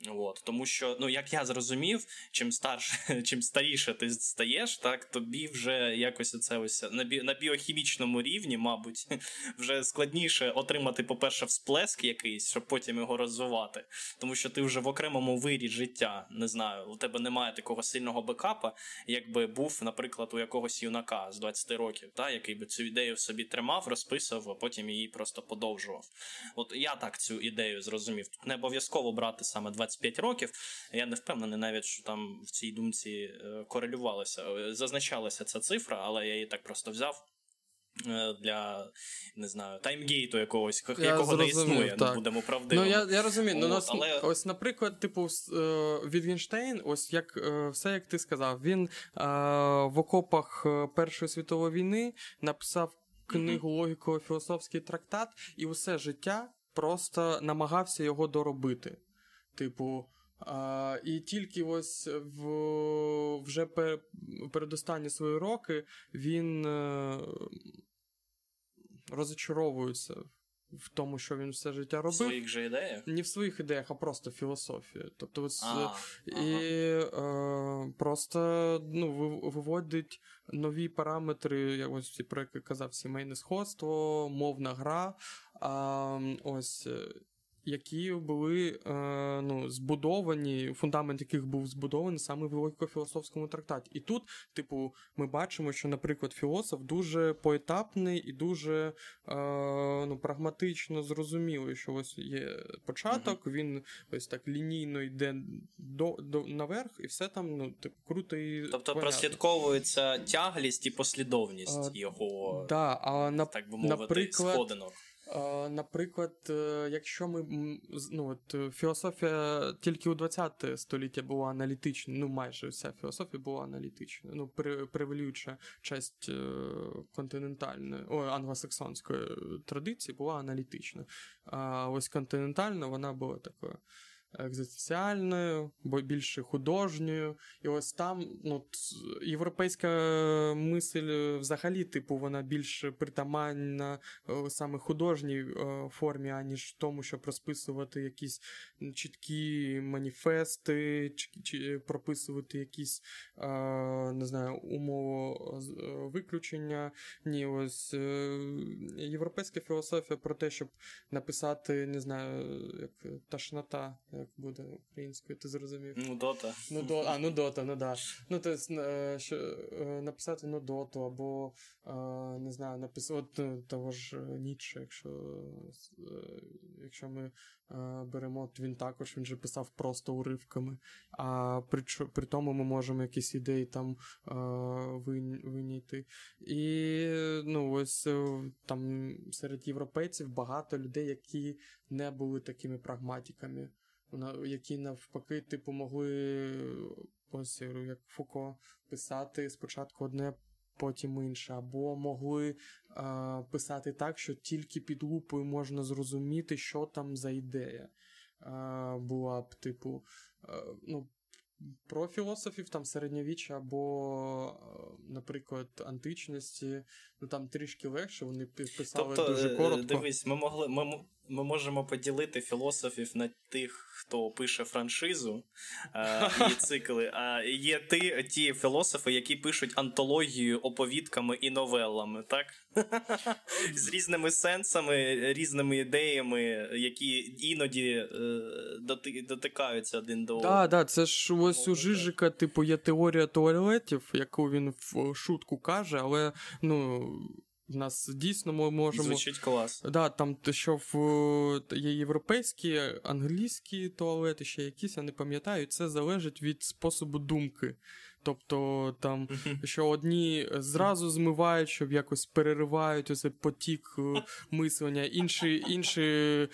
От, Тому що, ну як я зрозумів, чим старше, чим старіше ти стаєш, так тобі вже якось це ось на бі, на біохімічному рівні, мабуть, вже складніше отримати, по-перше, всплеск якийсь, щоб потім його розвивати. Тому що ти вже в окремому вирі життя, не знаю, у тебе немає такого сильного бекапа, якби був, наприклад, у якогось юнака з 20 років, та, який би цю ідею собі тримав, розписував, а потім її просто подовжував. От я так цю ідею зрозумів. Тут не обов'язково брати саме 20 25 років. Я не впевнений навіть, що там в цій думці е, корелювалася, е, зазначалася ця цифра, але я її так просто взяв. Е, для не знаю таймгейту якогось, я якого зрозумів, не існує, так. не будемо правдивими. Ну я я розумію. Ну, ось, але... ось, наприклад, типу, Вітгенштейн, ось як все як ти сказав, він в окопах Першої світової війни написав книгу mm-hmm. логіко-філософський трактат, і усе життя просто намагався його доробити. Типу, а, І тільки ось в вже пер, передостанні свої роки він е, розочаровується в тому, що він все життя робив. В своїх же ідеях? Не в своїх ідеях, а просто філософію. Тобто, ось, а, і ага. е, просто ну, виводить нові параметри, як ось про які казав, сімейне сходство, мовна гра. А, ось які були е, ну, збудовані, фундамент яких був збудований саме в логіко-філософському трактаті. І тут, типу, ми бачимо, що, наприклад, філософ дуже поетапний і дуже е, ну, прагматично зрозумілий, що ось є початок, mm-hmm. він ось так лінійно йде до, до наверх, і все там ну, типу, круто і Тобто понятно. прослідковується тяглість і послідовність а, його, да, а, так би мовити, наприклад, сходинок. Наприклад, е, якщо ми ну от е, філософія тільки у 20 століття була аналітична, ну майже вся філософія була аналітична, ну превалююча часть е, континентальної о, англосаксонської традиції була аналітична. А ось континентальна вона була такою екзистенціальною, бо більше художньою. І ось там ну, європейська мисль взагалі, типу, вона більш притаманна е, саме художній е, формі, аніж тому, щоб розписувати якісь чіткі маніфести, чи прописувати якісь е, не знаю, умововиключення. Ні, ось європейська філософія про те, щоб написати, не знаю, як ташнота як буде українською, ти зрозумів? Ну, дота. Ну, до, А, ну дота, ну да. Ну, тобто, що, е, написати ну доту, або е, не знаю, написати от того ж Ніцше, якщо якщо ми беремо, то він також він же писав просто уривками. А при при тому ми можемо якісь ідеї там винайти. І ну, ось там серед європейців багато людей, які не були такими прагматиками які навпаки, типу, могли ось як Фуко писати спочатку одне, потім інше, або могли а, писати так, що тільки під лупою можна зрозуміти, що там за ідея а, була б, типу, а, ну. Про філософів там середньовіччя або, наприклад, античності, ну там трішки легше, вони писали тобто, дуже коротко. Дивись, ми могли ми, ми можемо поділити філософів на тих, хто пише франшизу е, і цикли. А є ти, ті філософи, які пишуть антологію оповідками і новелами, так? З різними сенсами, різними ідеями, які іноді е, дотикаються один до одного. Так, да, це ж ось у Жижика, типу, є теорія туалетів, яку він в шутку каже, але ну. В нас дійсно ми можемо. Звучить клас. Да, там що в є європейські, англійські туалети, ще якісь, я не пам'ятаю, це залежить від способу думки. Тобто там, що одні зразу змивають, щоб якось переривають оцей потік е, мислення, інші інші е,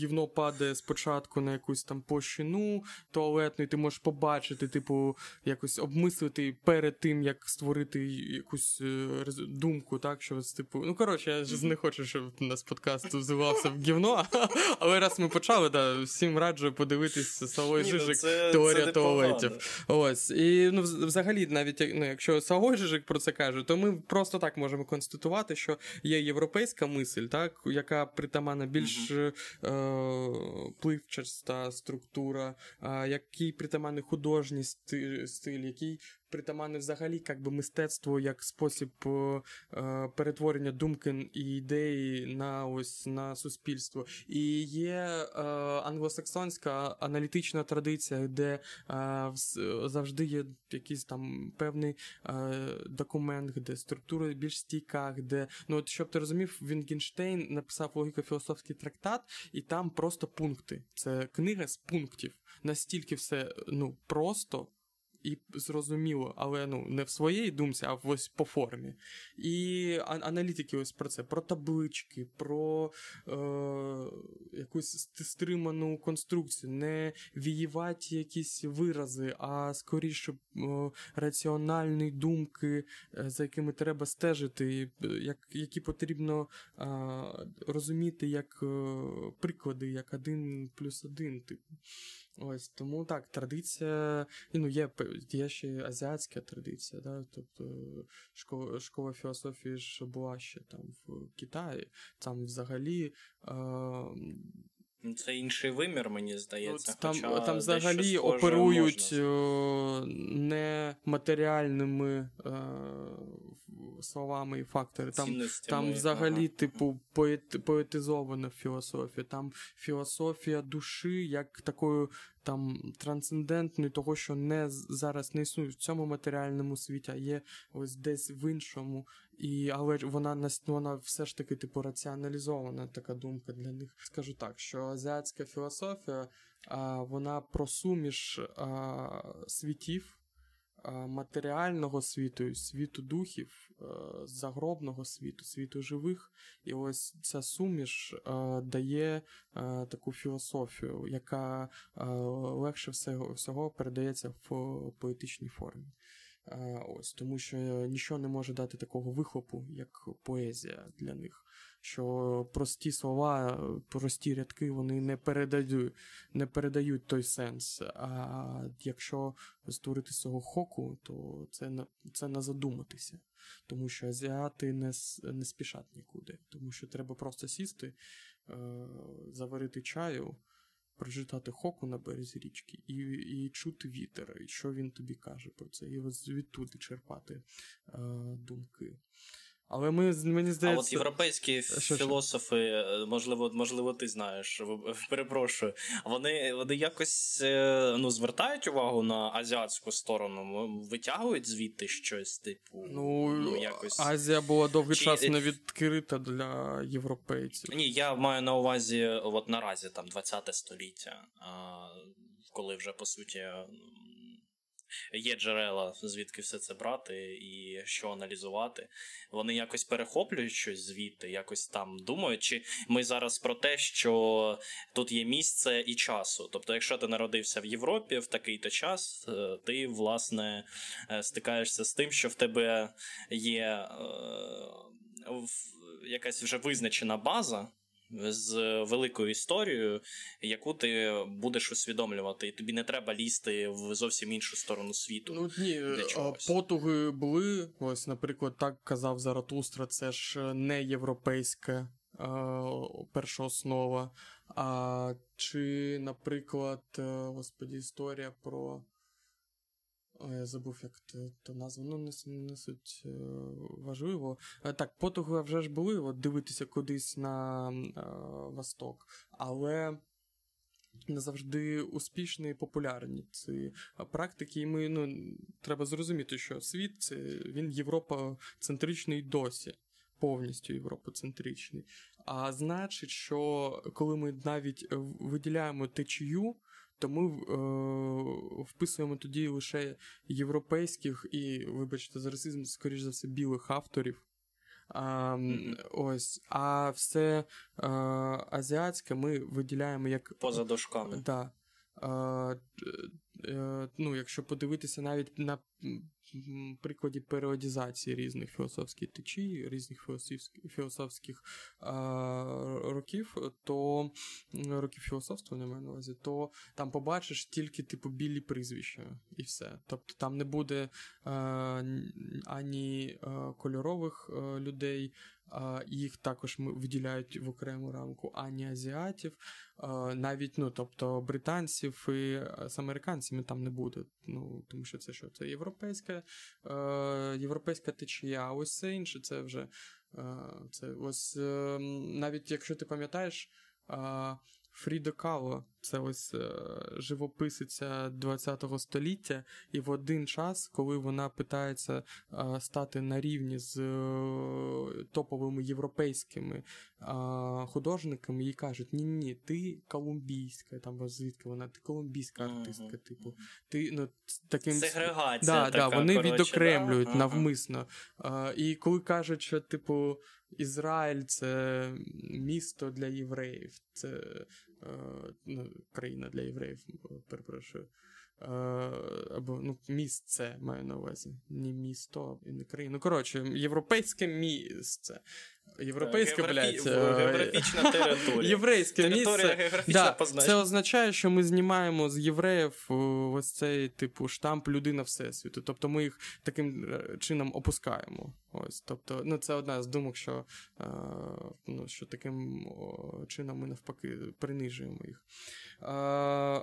гівно падає спочатку на якусь там площину туалетну, і ти можеш побачити, типу, якось обмислити перед тим, як створити якусь е, думку, так, що типу, ну коротше, я ж не хочу, щоб у нас подкаст взивався в гівно, але раз ми почали, да, всім раджу подивитися Салой ну Жижик, теорія туалетів. Ось. І ну, взагалі, навіть ну, якщо Сагожик Жижик про це каже, то ми просто так можемо констатувати, що є європейська мисль, так, яка притаманна більш mm-hmm. е- пливчаста структура, е- який притаманний художній стиль, який притаманне взагалі як би мистецтво як спосіб е, перетворення думки і ідеї на ось на суспільство. І є е, англосаксонська аналітична традиція, де е, завжди є якийсь там певний е, документ, де структура більш стійка, де ну от щоб ти розумів, Вінгенштейн написав логіко-філософський трактат, і там просто пункти. Це книга з пунктів. Настільки все ну просто і зрозуміло, але ну не в своїй думці, а ось по формі. І аналітики ось про це, про таблички, про е, якусь стриману конструкцію, не віювати якісь вирази, а скоріше е, раціональні думки, е, за якими треба стежити, як, які потрібно е, розуміти як е, приклади, як один плюс один. Типу. Ось тому так, традиція, ну, є є ще азіатська традиція, да? тобто школа школа філософії ж була ще там в Китаї, там взагалі. Е- це інший вимір, мені здається. Там хоча там взагалі оперують можна. нематеріальними е, словами і фактори. Там там взагалі, ага. типу, поет, поетизована філософія. Там філософія душі, як такою там трансцендентний, того, що не зараз не існує в цьому матеріальному світі, а є ось десь в іншому. І, Але вона вона все ж таки типу раціоналізована така думка для них. Скажу так, що азіатська філософія а, вона про суміш а, світів. Матеріального світу, світу духів, загробного світу, світу живих. І ось ця суміш дає таку філософію, яка легше всього, передається в поетичній формі. Ось Тому що нічого не може дати такого вихлопу, як поезія для них що прості слова, прості рядки вони не передають не передають той сенс. А якщо створити цього хоку, то це на це не задуматися. Тому що азіати не не спішать нікуди. Тому що треба просто сісти, е, заварити чаю. Прочитати хоку на березі річки і і чути вітер, і що він тобі каже про це, і звідтуди черпати е, думки. Але ми мені здається. А от європейські що, філософи, е, можливо, можливо, ти знаєш, перепрошую, вони вони якось е, ну, звертають увагу на азіатську сторону, витягують звідти щось, типу. Ну, ну якось... Азія була довгий Чи... час не відкрита для європейців. Ні, я маю на увазі, от наразі там 20 століття, коли вже по суті є джерела, звідки все це брати і що аналізувати. Вони якось перехоплюють щось звідти, якось там думають. Чи ми зараз про те, що тут є місце і часу. Тобто, якщо ти народився в Європі в такий-то час, е, ти власне е, стикаєшся з тим, що в тебе є е, якась вже визначена база з великою історією, яку ти будеш усвідомлювати, і тобі не треба лізти в зовсім іншу сторону світу. Ну ні, потуги були. Ось, наприклад, так казав Заратустра, це ж не європейська перша основа. А чи, наприклад, е, господі, історія про я забув, як то назву, ну не, не суть е, важливо. Е, так, потуги вже ж були от дивитися кудись на е, восток, але не завжди успішні і популярні ці практики. І ми ну, треба зрозуміти, що світ це він європоцентричний досі. Повністю європоцентричний. А значить, що коли ми навіть виділяємо течію, то ми е, вписуємо тоді лише європейських і, вибачте, за расизм, скоріш за все, білих авторів. А, ось, а все а, азіатське ми виділяємо як. Поза дошками. Да, Е, ну, якщо подивитися навіть на прикладі періодізації різних філософських течій, різних філософських філософських років, то років філософства не маю на увазі, то там побачиш тільки типу білі прізвища і все. Тобто там не буде а, ані кольорових людей, їх також виділяють в окрему рамку ані азіатів, навіть ну, тобто британців і з американцями там не буде. Ну, Тому що це що? Це європейська європейська течія, а ось це інше, це вже це ось ем, навіть якщо ти пам'ятаєш. Фрідо Кало, це ось е, живописиця 20-го століття, і в один час, коли вона питається е, стати на рівні з е, топовими європейськими художниками, їй кажуть: ні, ні, ти колумбійська, там звідки вона, ти колумбійська артистка, типу, ти ну таким Сегрегація да, така, да, вони коротше, відокремлюють да? навмисно. І коли кажуть, що типу. Ізраїль це місто для євреїв, це країна для євреїв, перепрошую. Е, або ну, місце маю на увазі. Не місто а не країна. Ну, коротше, європейське місце. Європейська блядь, географічна територія. Єврейське територія місце. Да. Це означає, що ми знімаємо з євреїв ось цей типу штамп людина Всесвіту. Тобто ми їх таким е, чином опускаємо. Ось, тобто, ну це одна з думок, що е, ну, що таким чином ми навпаки принижуємо їх. Е,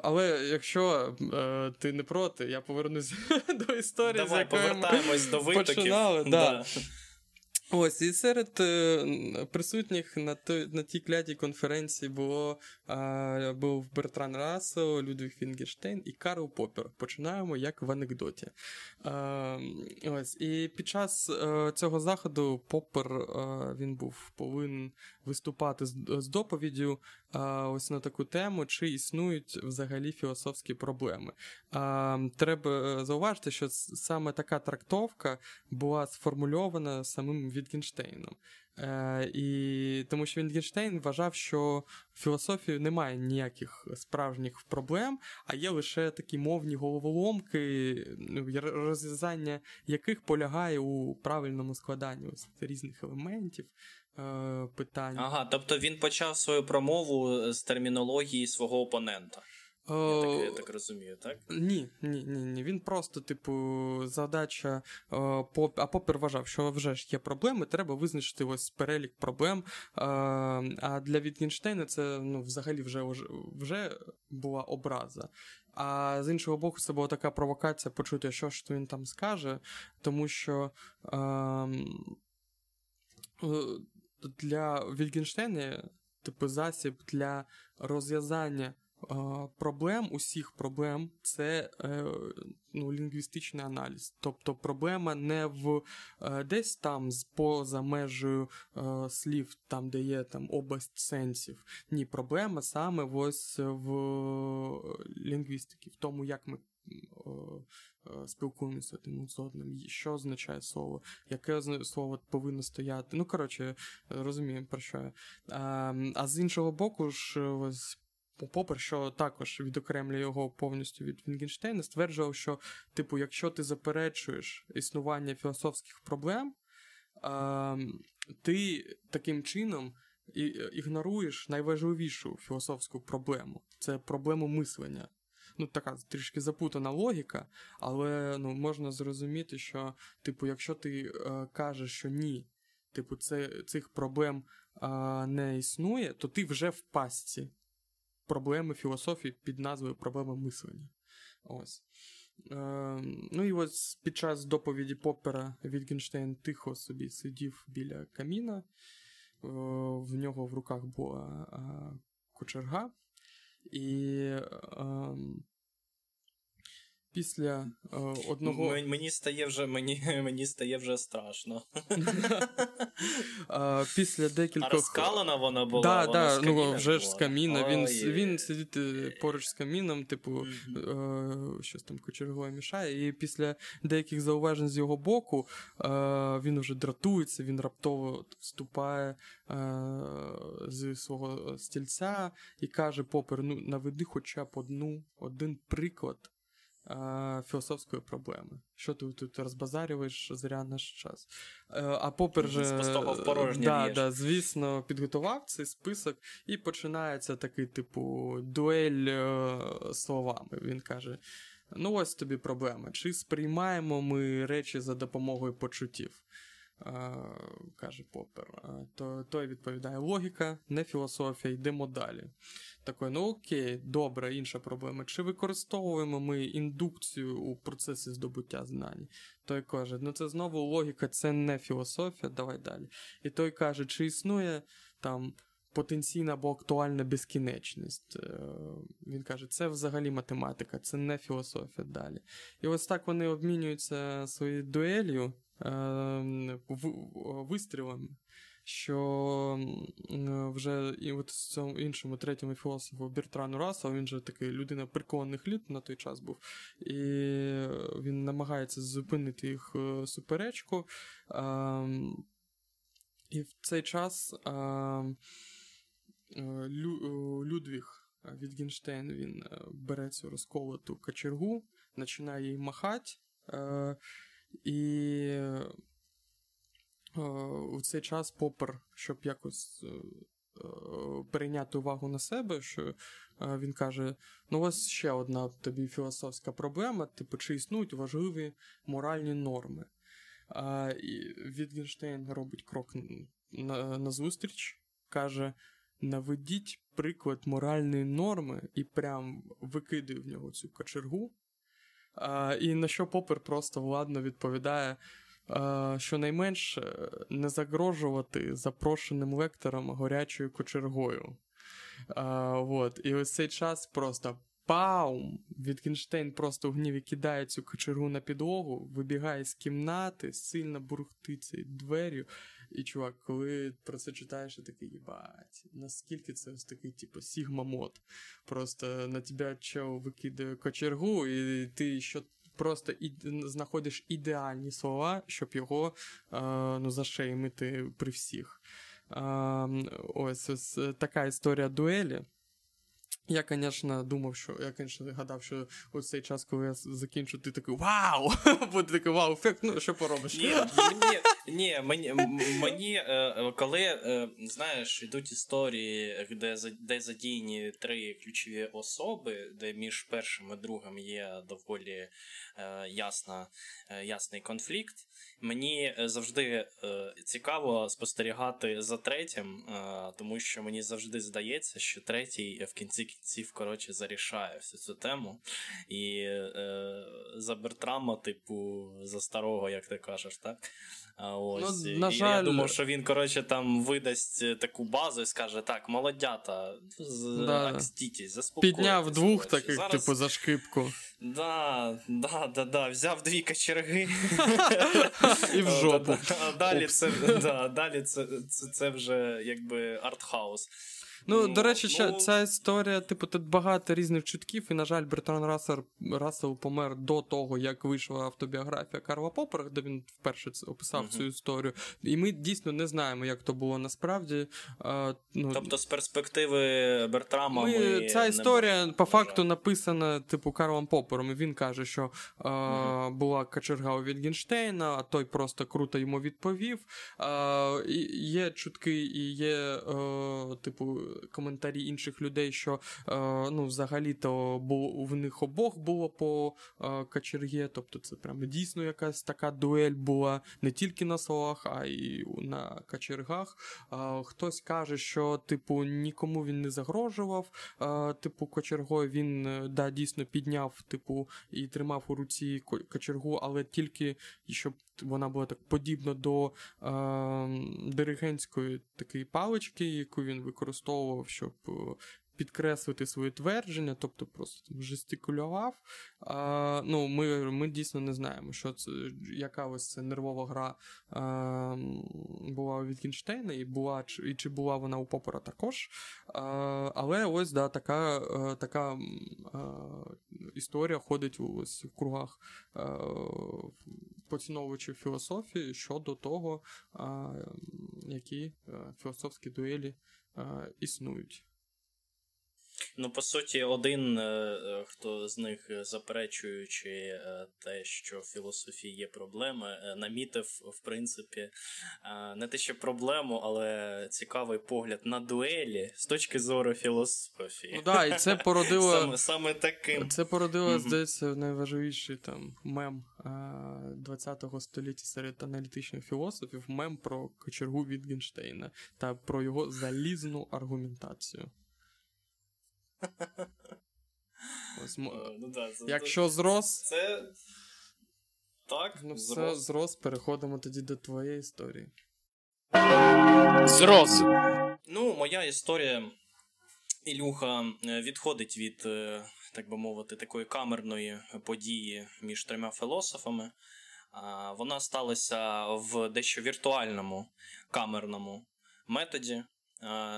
але якщо е, ти не проти, я повернуся до історії, Давай, з якої повертаємось ми до витоків. починали. Да. Да. Ось, і серед е, присутніх на той, на тій клятій конференції було був Бертран Рассел, Людвіг Фінгерштейн і Карл Поппер. Починаємо як в анекдоті. Ось, І під час е, цього заходу Поппер е, він був повинен виступати з доповіддю е, ось на таку тему, чи існують взагалі філософські проблеми. Е, треба зауважити, що саме така трактовка була сформульована самим Вітгенштейном. Е, і Тому що Вітгенштейн вважав, що в філософії немає ніяких справжніх проблем, а є лише такі мовні головоломки, ну, розв'язання яких полягає у правильному складанні ось різних елементів. Е, питань. Ага, тобто він почав свою промову з термінології свого опонента. Я так, я так розумію, так? Ні, ні, ні, ні. Він просто, типу, задача. О, поп... А Поппер вважав, що вже ж є проблеми, треба визначити ось перелік проблем. А для Вітгенштейна це ну, взагалі вже вже була образа. А з іншого боку, це була така провокація почути, що ж він там скаже, тому що. А, для Вітгенштейна, типу, засіб для розв'язання проблем, усіх проблем, це е, ну, лінгвістичний аналіз. Тобто проблема не в е, десь там поза межею е, слів, там, де є там область сенсів. Ні, проблема саме ось в лінгвістиці, в тому, як ми. Спілкуємося один з одним, що означає слово, яке слово повинно стояти. Ну, коротше, розуміємо про що я. А, а з іншого боку, ж ось Попер, що також відокремлює його повністю від Вінгенштейна, стверджував, що, типу, якщо ти заперечуєш існування філософських проблем, е, ти таким чином ігноруєш найважливішу філософську проблему це проблему мислення. Ну, така трішки запутана логіка, але ну, можна зрозуміти, що, типу, якщо ти е, кажеш, що ні, типу, це, цих проблем е, не існує, то ти вже в пастці проблеми філософії під назвою Проблема мислення. Ось. Е, Ну і ось під час доповіді Поппера Вітгенштейн тихо собі сидів біля каміна, е, в нього в руках була е, кочерга, і е, після е, одного. М- Мені стає вже мені, мені стає вже страшно. Е, Після А декількох. розкалена вона була. Да, вона да, з ну вже ж з каміна. Він, він сидить е, поруч з каміном, типу, Мгм. е, щось там кочергове мішає. І після деяких зауважень з його боку е, він вже дратується, він раптово вступає е, з свого стільця і каже: Попер, ну наведи хоча б одну, один приклад. Філософської проблеми. Що ти тут розбазарюєш зря наш час? Е, А Попер же да, да, звісно, підготував цей список, і починається такий, типу, дуель е, словами. Він каже: Ну, ось тобі проблема. Чи сприймаємо ми речі за допомогою почуттів? Е, каже Поппер. Е, То той відповідає: логіка, не філософія, йдемо далі. Такий, ну окей, добре, інша проблема. Чи використовуємо ми індукцію у процесі здобуття знань? Той каже: ну це знову логіка, це не філософія, давай далі. І той каже, чи існує там потенційна або актуальна безкінечність. Е, Він каже, це взагалі математика, це не філософія далі. І ось так вони обмінюються своєю дуелью, е, вистрілами. Що вже і от цьому іншому третьому філософу Бертрану Рассел, він же такий людина прикованих літ на той час був, і він намагається зупинити їх е, суперечку. Ем, і в цей час ем, е, Лю, е, Людвіг Вітгенштейн він бере цю розколоту кочергу, починає їй махати, е, і е, у цей час Попер, щоб якось е, е, увагу на себе, що е, він каже: ну, ось ще одна тобі філософська проблема, типу, чи існують важливі моральні норми. А, і Вітгенштейн робить крок на, на зустріч, каже: наведіть приклад моральної норми і прям викидає в нього цю кочергу. А, і на що Попер просто владно відповідає, а, що найменше не загрожувати запрошеним лекторам горячою кочергою. А, вот. І ось цей час просто Паум! Вітгенштейн просто в гніві кидає цю кочергу на підлогу, вибігає з кімнати, сильно бурхтиться дверю. І чувак, коли про це читаєш, ти такий їбать, наскільки це ось такий, типу, sigma mode. Просто на тебе чел викидає кочергу, і ти ще просто і, знаходиш ідеальні слова, щоб його е, ну, зашеймити при всіх. Е, ось, ось така історія дуелі. Я, звісно, думав, що я, звісно, гадав, що у цей час, коли я закінчу, ти такий вау! Буде такий вау, ефект, ну що поробиш? Ні, мені, ні, мені, мені е, коли, е, знаєш, йдуть історії, де, де задіяні три ключові особи, де між першим і другим є доволі е, ясна, е, ясний конфлікт. Мені е, завжди е, цікаво спостерігати за третім, е, тому що мені завжди здається, що третій в кінці кінців коротше зарішає всю цю тему. І е, за Бертрама, типу, за старого, як ти кажеш, так? А ось, Ну, на і жаль- я думав, що він, коротше, там видасть е, таку базу і скаже: так, молодята, з Да. заспокойтесь. Підняв двох коротше. таких, Зараз... типу, за шкипку. Да, да, да, да, взяв дві кочерги. І в жопу. А далі це, це, це вже якби артхаус. Ну, до речі, ну, ця, історія, типу, тут багато різних чутків, і, на жаль, Бертран Рассел, Рассел помер до того, як вийшла автобіографія Карла Попера, де він вперше описав Мгм. цю історію. І ми дійсно не знаємо, як то було насправді. А, ну, Тобто, з перспективи Бертрама ми. ми, ця історія можемо по факту написана, типу, Карлом Попером. І він каже, що е, Мгм. була кочерга у Вітгенштейна, а той просто круто йому відповів. Е, і є чутки і є, е, типу, коментарі інших людей, що е, ну, взагалі-то в них обох було по е, кочергі, тобто це прямо дійсно якась така дуель була не тільки на словах, а й на кочергах. Е, хтось каже, що, типу, нікому він не загрожував. Типу, кочергою він да, дійсно підняв, типу, і тримав у руці ко- кочергу, але тільки щоб вона була так подібна до е, диригентської такої палички, яку він використовував, щоб е, підкреслити свої твердження, тобто просто жестикулював. А, ну, Ми ми дійсно не знаємо, що це, яка ось це нервова гра а, була у Вітгенштейна, і була, і чи була вона у Попора також. А, Але ось да, така така історія ходить ось в кругах поціновувачів філософії щодо того, які філософські дуелі існують. Ну, по суті, один е, е, хто з них, е, заперечуючи те, що в філософії є проблеми, намітив, в принципі, не те, що проблему, але цікавий погляд на дуелі з точки зору філософії. Ну да, і це породило саме, саме таким. Це породило, mm-hmm. здається, найважливіший там мем 20-го століття серед аналітичних філософів мем про кочергу Вітгенштейна та про його залізну аргументацію. Ось, е, ну, да, це, Якщо зрос. Це. Так, ну все, зрос. Переходимо тоді до твоєї історії. Зрос. Ну, моя історія. Ілюха е, відходить від, е, так би мовити, такої камерної події між трьома філософами. Вона сталася в дещо віртуальному камерному методі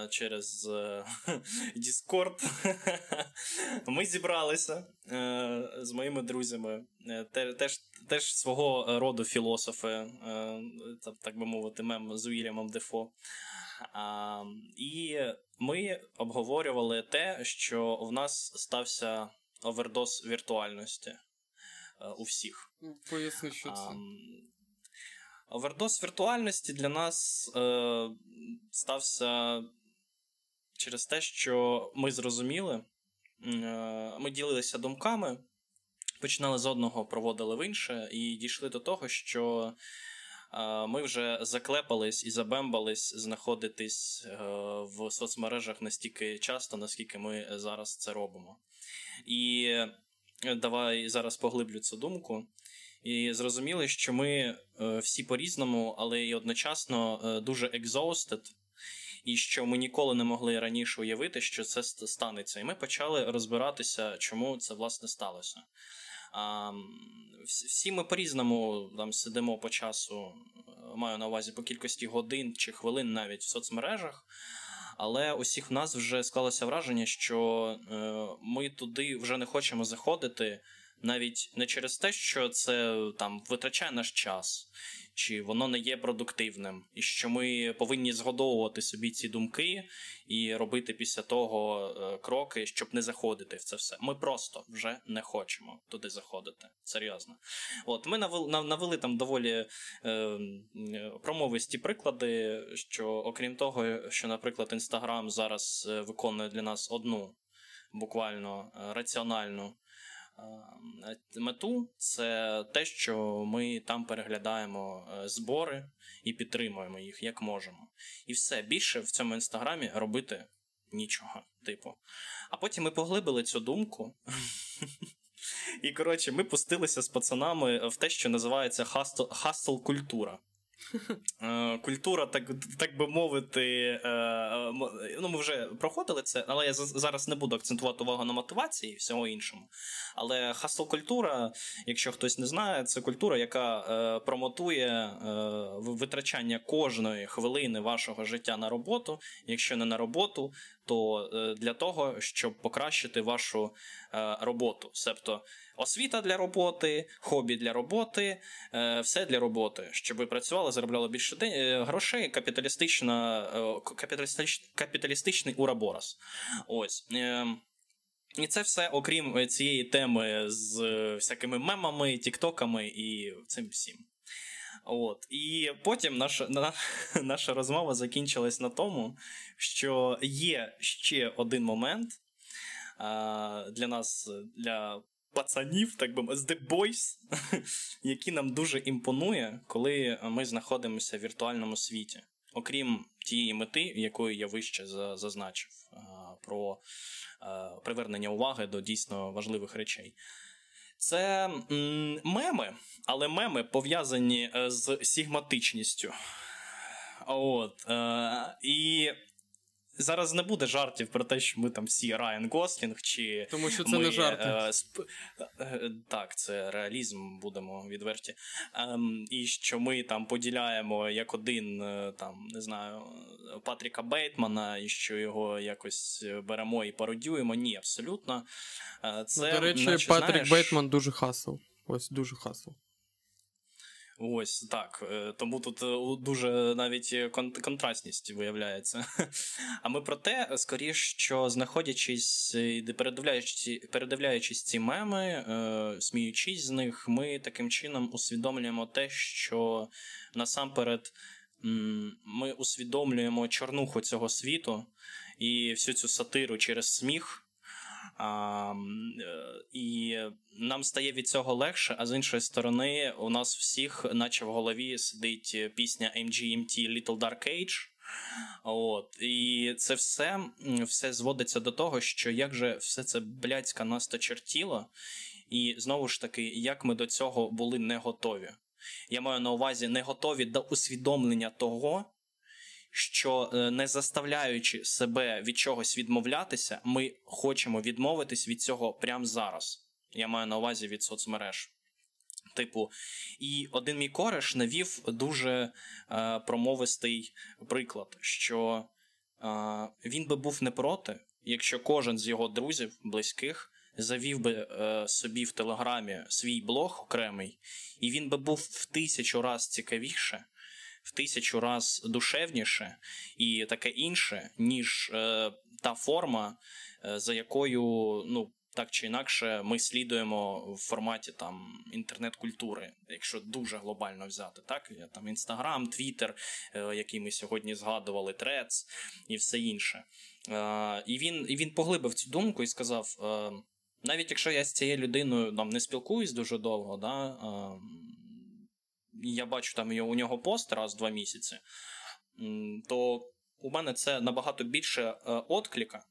через е, Discord. Ми зібралися е, з моїми друзями, е, теж теж свого роду філософи, так би мовити, мем з Уільямом Дефо. І ми обговорювали те, що в нас стався овердоз віртуальності у всіх. Поясни, що це. Овердоз віртуальності для нас е, стався через те, що ми зрозуміли, е, ми ділилися думками, починали з одного, проводили в інше, і дійшли до того, що е, ми вже заклепались і забембались знаходитись е, в соцмережах настільки часто, наскільки ми зараз це робимо. І е, давай зараз поглиблю цю думку. І зрозуміли, що ми е, всі по-різному, але й одночасно е, дуже exhausted, і що ми ніколи не могли раніше уявити, що це станеться. І ми почали розбиратися, чому це власне сталося. А, Всі ми по-різному там сидимо по часу, е, маю на увазі по кількості годин чи хвилин навіть в соцмережах. Але усіх в нас вже склалося враження, що ми туди вже не хочемо заходити навіть не через те, що це там витрачає наш час, чи воно не є продуктивним, і що ми повинні згодовувати собі ці думки і робити після того е, кроки, щоб не заходити в це все. Ми просто вже не хочемо туди заходити. Серйозно. От ми навели, навели там доволі е, промовисті приклади, що окрім того, що, наприклад, Інстаграм зараз е, виконує для нас одну буквально е, раціональну Е, мету це те, що ми там переглядаємо е, збори і підтримуємо їх як можемо. І все більше в цьому інстаграмі робити нічого. Типу. А потім ми поглибили цю думку. І коротше, ми пустилися з пацанами в те, що називається хастл культура. Е, так так би мовити, е, е, ну ми вже проходили це, але я зараз не буду акцентувати увагу на мотивації і всього іншому. Але хасл культура, якщо хтось не знає, це культура, яка промотує витрачання кожної хвилини вашого життя на роботу, якщо не на роботу, то для того, щоб покращити вашу роботу. Себто освіта для роботи, хобі для роботи, е, все для роботи, щоб ви працювали, заробляли більше е, грошей, капіталістична, е, капіталістич, капіталістичний уроборос. Ось. І це все, окрім цієї теми з всякими мемами, тіктоками і цим всім. От. І потім наша на, наша розмова закінчилась на тому, що є ще один момент а, для нас, для пацанів, так би мовити, The Boys, які нам дуже імпонує, коли ми знаходимося в віртуальному світі. Окрім тієї мети, якою я вище зазначив, про привернення уваги до дійсно важливих речей. Це меми, але меми пов'язані е, з сігматичністю. От, е, І зараз не буде жартів про те, що ми там всі Райан Гослінг, чи Тому що це ми, не жарти. Е, сп... е, так, це реалізм, будемо відверті. Е, і що ми там поділяємо як один, е, там, не знаю, Патріка Бейтмана, і що його якось беремо і пародюємо. Ні, абсолютно. Е, це, ну, до речі, наче, Патрік знаєш, Бейтман дуже хасл. Ось дуже хасл. Ось так. Е, тому тут е, дуже навіть контрастність виявляється. А ми про те, скоріш, що знаходячись і передивляючись, передивляючись ці меми, е, сміючись з них, ми таким чином усвідомлюємо те, що насамперед ми усвідомлюємо чорнуху цього світу і всю цю сатиру через сміх. А, е, І нам стає від цього легше, а з іншої сторони, у нас всіх, наче в голові, сидить пісня MGMT Little Dark Age. От, І це все все зводиться до того, що як же все це блядська нас і знову ж таки, як ми до цього були не готові. Я маю на увазі не готові до усвідомлення того, що е, не заставляючи себе від чогось відмовлятися, ми хочемо відмовитись від цього прямо зараз. Я маю на увазі від соцмереж. Типу, і один мій кореш навів дуже е, промовистий приклад, що е, він би був не проти, якщо кожен з його друзів, близьких, завів би е, собі в Телеграмі свій блог окремий, і він би був в тисячу раз цікавіше, в тисячу раз душевніше і таке інше, ніж е, та форма, е, за якою, ну. Так чи інакше, ми слідуємо в форматі там інтернет-культури, якщо дуже глобально взяти, так там інстаграм, твіттер, який ми сьогодні згадували, трец і все інше. Е, і він і він поглибив цю думку і сказав: е, навіть якщо я з цією людиною там не спілкуюсь дуже довго, да, е, я бачу там у нього пост раз в два місяці, то у мене це набагато більше е, откліка.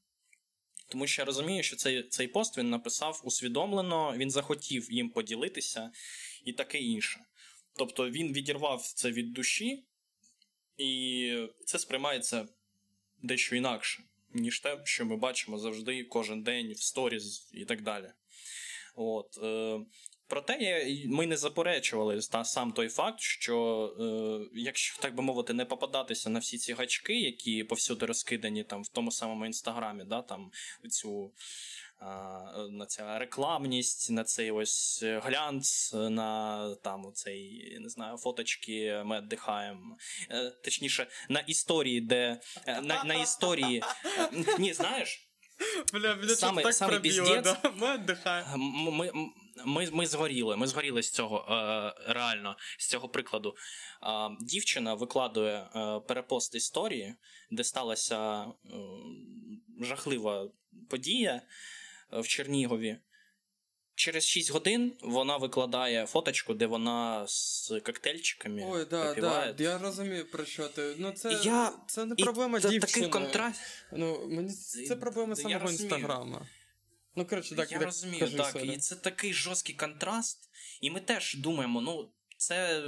Тому що я розумію, що цей цей пост він написав усвідомлено, він захотів їм поділитися і таке інше. Тобто він відірвав це від душі, і це сприймається дещо інакше, ніж те, що ми бачимо завжди кожен день в сторіз і так далі. От, е, Проте ми не заперечували та, сам той факт, що е, якщо так би мовити, не попадатися на всі ці гачки, які повсюди розкидані там в тому самому інстаграмі, да, там цю на ця рекламність, на цей ось глянц, на там цей, не знаю, фоточки ми віддихаємо. Е, точніше, на історії, де е, на, на історії. Е, ні, знаєш. Бля, мене саме, так саме пробіло, да? Ми віддихаємо. Ми, ми ми згоріли. Ми згоріли з цього е, реально, з цього прикладу. Е, дівчина викладує е, перепост історії, де сталася жахлива подія в Чернігові. Через 6 годин вона викладає фоточку, де вона з коктейльчиками. Ой, да, да, я розумію про що ти. Ну, це я... це не проблема і дівчини. Такий контраст... Ну, мені Це проблема самого інстаграма. Ну, коротше, так, я так, розумію, кажи, так. Соля. І це такий жорсткий контраст. І ми теж думаємо, ну. Це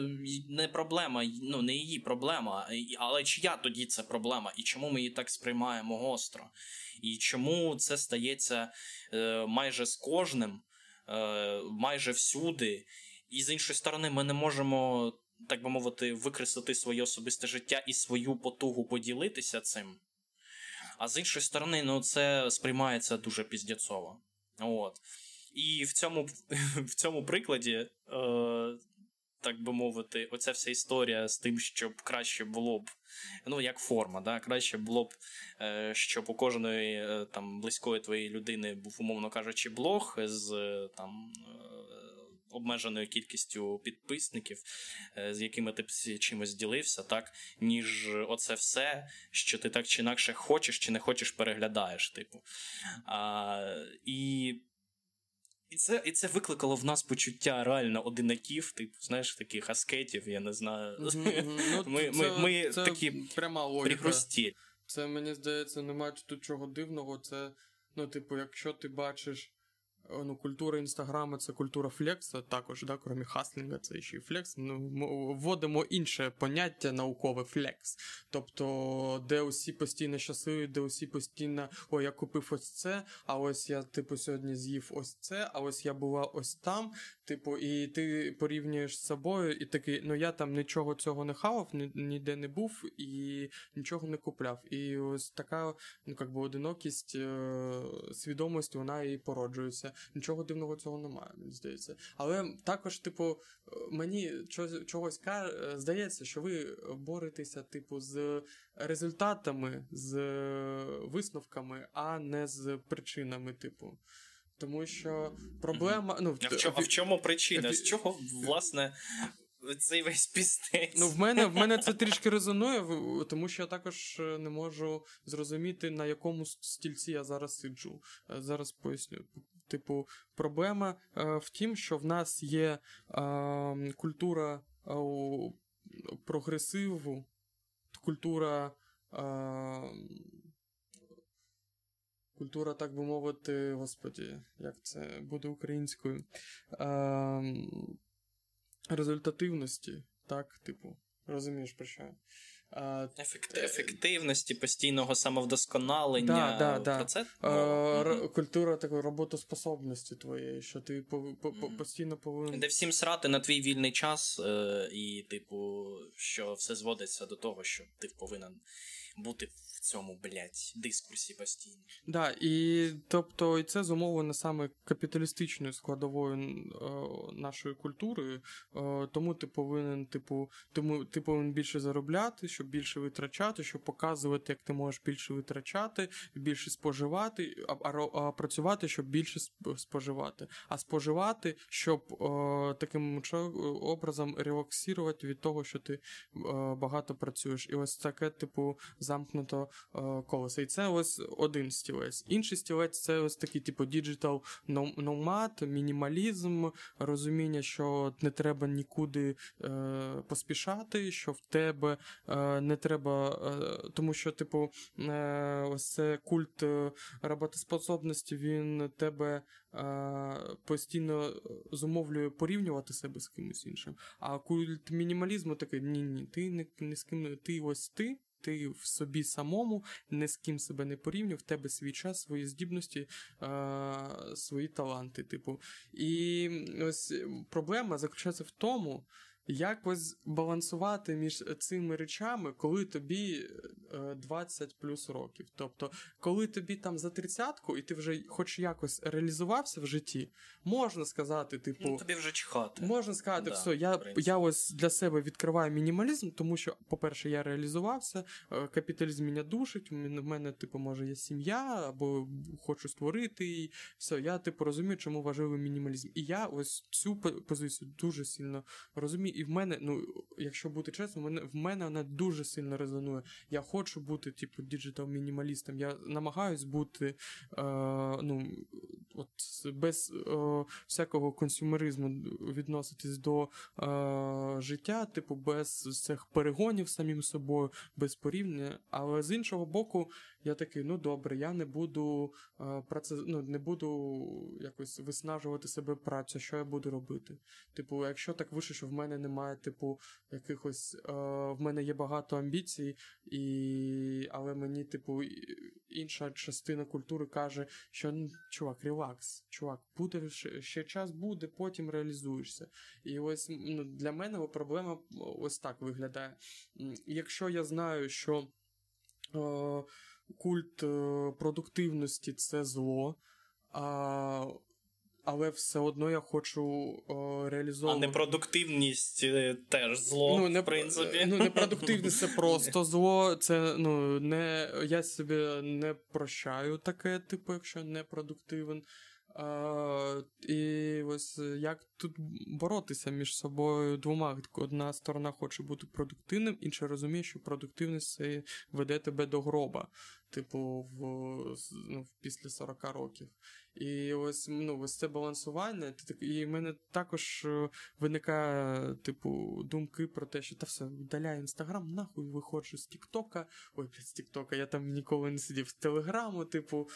не проблема, ну не її проблема, але чия тоді це проблема, і чому ми її так сприймаємо гостро? І чому це стається е, майже з кожним, е, майже всюди, і з іншої сторони, ми не можемо, так би мовити, викреслити своє особисте життя і свою потугу поділитися цим. А з іншої сторони, ну це сприймається дуже піздєцово. От. І в цьому в цьому прикладі, е, так би мовити, оця вся історія з тим, щоб краще було б, ну, як форма, да, краще було б, е, щоб у кожної е, там близької твоєї людини був, умовно кажучи, блог з там. Обмеженою кількістю підписників, з якими ти чимось ділився, так, ніж оце все, що ти так чи інакше хочеш чи не хочеш переглядаєш. типу. А, І і це і це викликало в нас почуття реально одинаків, типу, знаєш, таких аскетів, я не знаю. Ну, ми ми, ми це такі пряма логіка. Це мені здається, немає тут чого дивного. Це, ну, типу, якщо ти бачиш ну, культура інстаграму це культура флекса, також, да, крім хаслінга, це ще й flex. Ну, ми вводимо інше поняття наукове flex. Тобто, де усі постійно щасливі, де усі постійно о, я купив ось це, а ось я, типу, сьогодні з'їв ось це, а ось я була ось там. Типу, і ти порівнюєш з собою, і такий, ну я там нічого цього не хавав, ні, ніде не був і нічого не купляв. І ось така, ну як би одинокість е- свідомості, вона і породжується. Нічого дивного цього немає, мені здається. Але також, типу, мені чогось здається, що ви боретеся, типу, з результатами, з висновками, а не з причинами, типу. Тому що проблема. ну, А в чому, а в чому причина? З чого, власне, цей весь пістець? Ну, в мене в мене це трішки резонує, тому що я також не можу зрозуміти, на якому стільці я зараз сиджу. Е, зараз поясню. Типу, проблема е, в тім, що в нас є е, культура е, прогресиву, культура. Культура, так би мовити, господі, як це буде українською. Результативності, так, типу, розумієш про що? Ефект, ефективності, постійного самовдосконалення. Да, да, да. Про це? А, р- культура такої роботоспособності твоєї, що ти по, по, по, постійно повинен. Де всім срати на твій вільний час, е, і, типу, що все зводиться до того, що ти повинен бути цьому, блядь, дискурсі постійно. Да, і тобто і це зумовлено саме капіталістичною складовою е, нашої культури, е, тому ти повинен, типу, тому ти повинен більше заробляти, щоб більше витрачати, щоб показувати, як ти можеш більше витрачати, більше споживати, а, а, а працювати, щоб більше споживати, а споживати, щоб е, таким образом релаксувати від того, що ти е, багато працюєш. І ось таке, типу, замкнуто е, колесо. І це ось один стілець. Інший стілець це ось такий, типу, digital номад, мінімалізм, розуміння, що не треба нікуди е, поспішати, що в тебе е, не треба, тому що, типу, ось це культ роботоспособності, він тебе постійно зумовлює порівнювати себе з кимось іншим. А культ мінімалізму такий: ні, ні, ти не, не з ким, ти ось ти ти в собі самому ні з ким себе не порівнює, в тебе свій час, свої здібності, свої таланти. Типу. І ось проблема заключається в тому, якось балансувати між цими речами, коли тобі 20 е, плюс років. Тобто, коли тобі там за тридцятку, і ти вже хоч якось реалізувався в житті, можна сказати, типу, ну, тобі вже чхати. Можна сказати, да, все, я я ось для себе відкриваю мінімалізм, тому що, по-перше, я реалізувався, е, капіталізм мене душить, в мене, типу, може, є сім'я, або хочу створити. і Все, я типу розумію, чому важливий мінімалізм. І я ось цю позицію дуже сильно розумію і в мене, ну, якщо бути чесним, в мене, в мене вона дуже сильно резонує. Я хочу бути, типу, діджитал-мінімалістом. Я намагаюсь бути е, ну, от, без е, всякого консюмеризму відноситись до е, життя, типу, без цих перегонів самим собою, без порівняння. Але з іншого боку, я такий, ну добре, я не буду е, праце, ну, не буду якось виснажувати себе працю, що я буду робити. Типу, якщо так вийшло, що в мене немає, типу, якихось е, в мене є багато амбіцій, і... але мені, типу, інша частина культури каже, що ну, чувак, релакс, чувак, буде ще час буде, потім реалізуєшся. І ось ну, для мене проблема ось так виглядає. Якщо я знаю, що. Е, культ е, продуктивності це зло, а, але все одно я хочу о, реалізовувати. А непродуктивність е, теж зло. Ну, не, в принципі. Ну, непродуктивність це просто зло. Це ну, не, я собі не прощаю таке, типу, якщо непродуктивен. А, І ось як тут боротися між собою двома. Одна сторона хоче бути продуктивним, інша розуміє, що продуктивність веде тебе до гроба, типу, в, ну, після 40 років. І ось ну, ось це балансування. І в мене також е, виникає, типу, думки про те, що та все, видаляю інстаграм, нахуй виходжу з Тіктока. Ой, блядь, з Тіктока, я там ніколи не сидів з Телеграму, типу,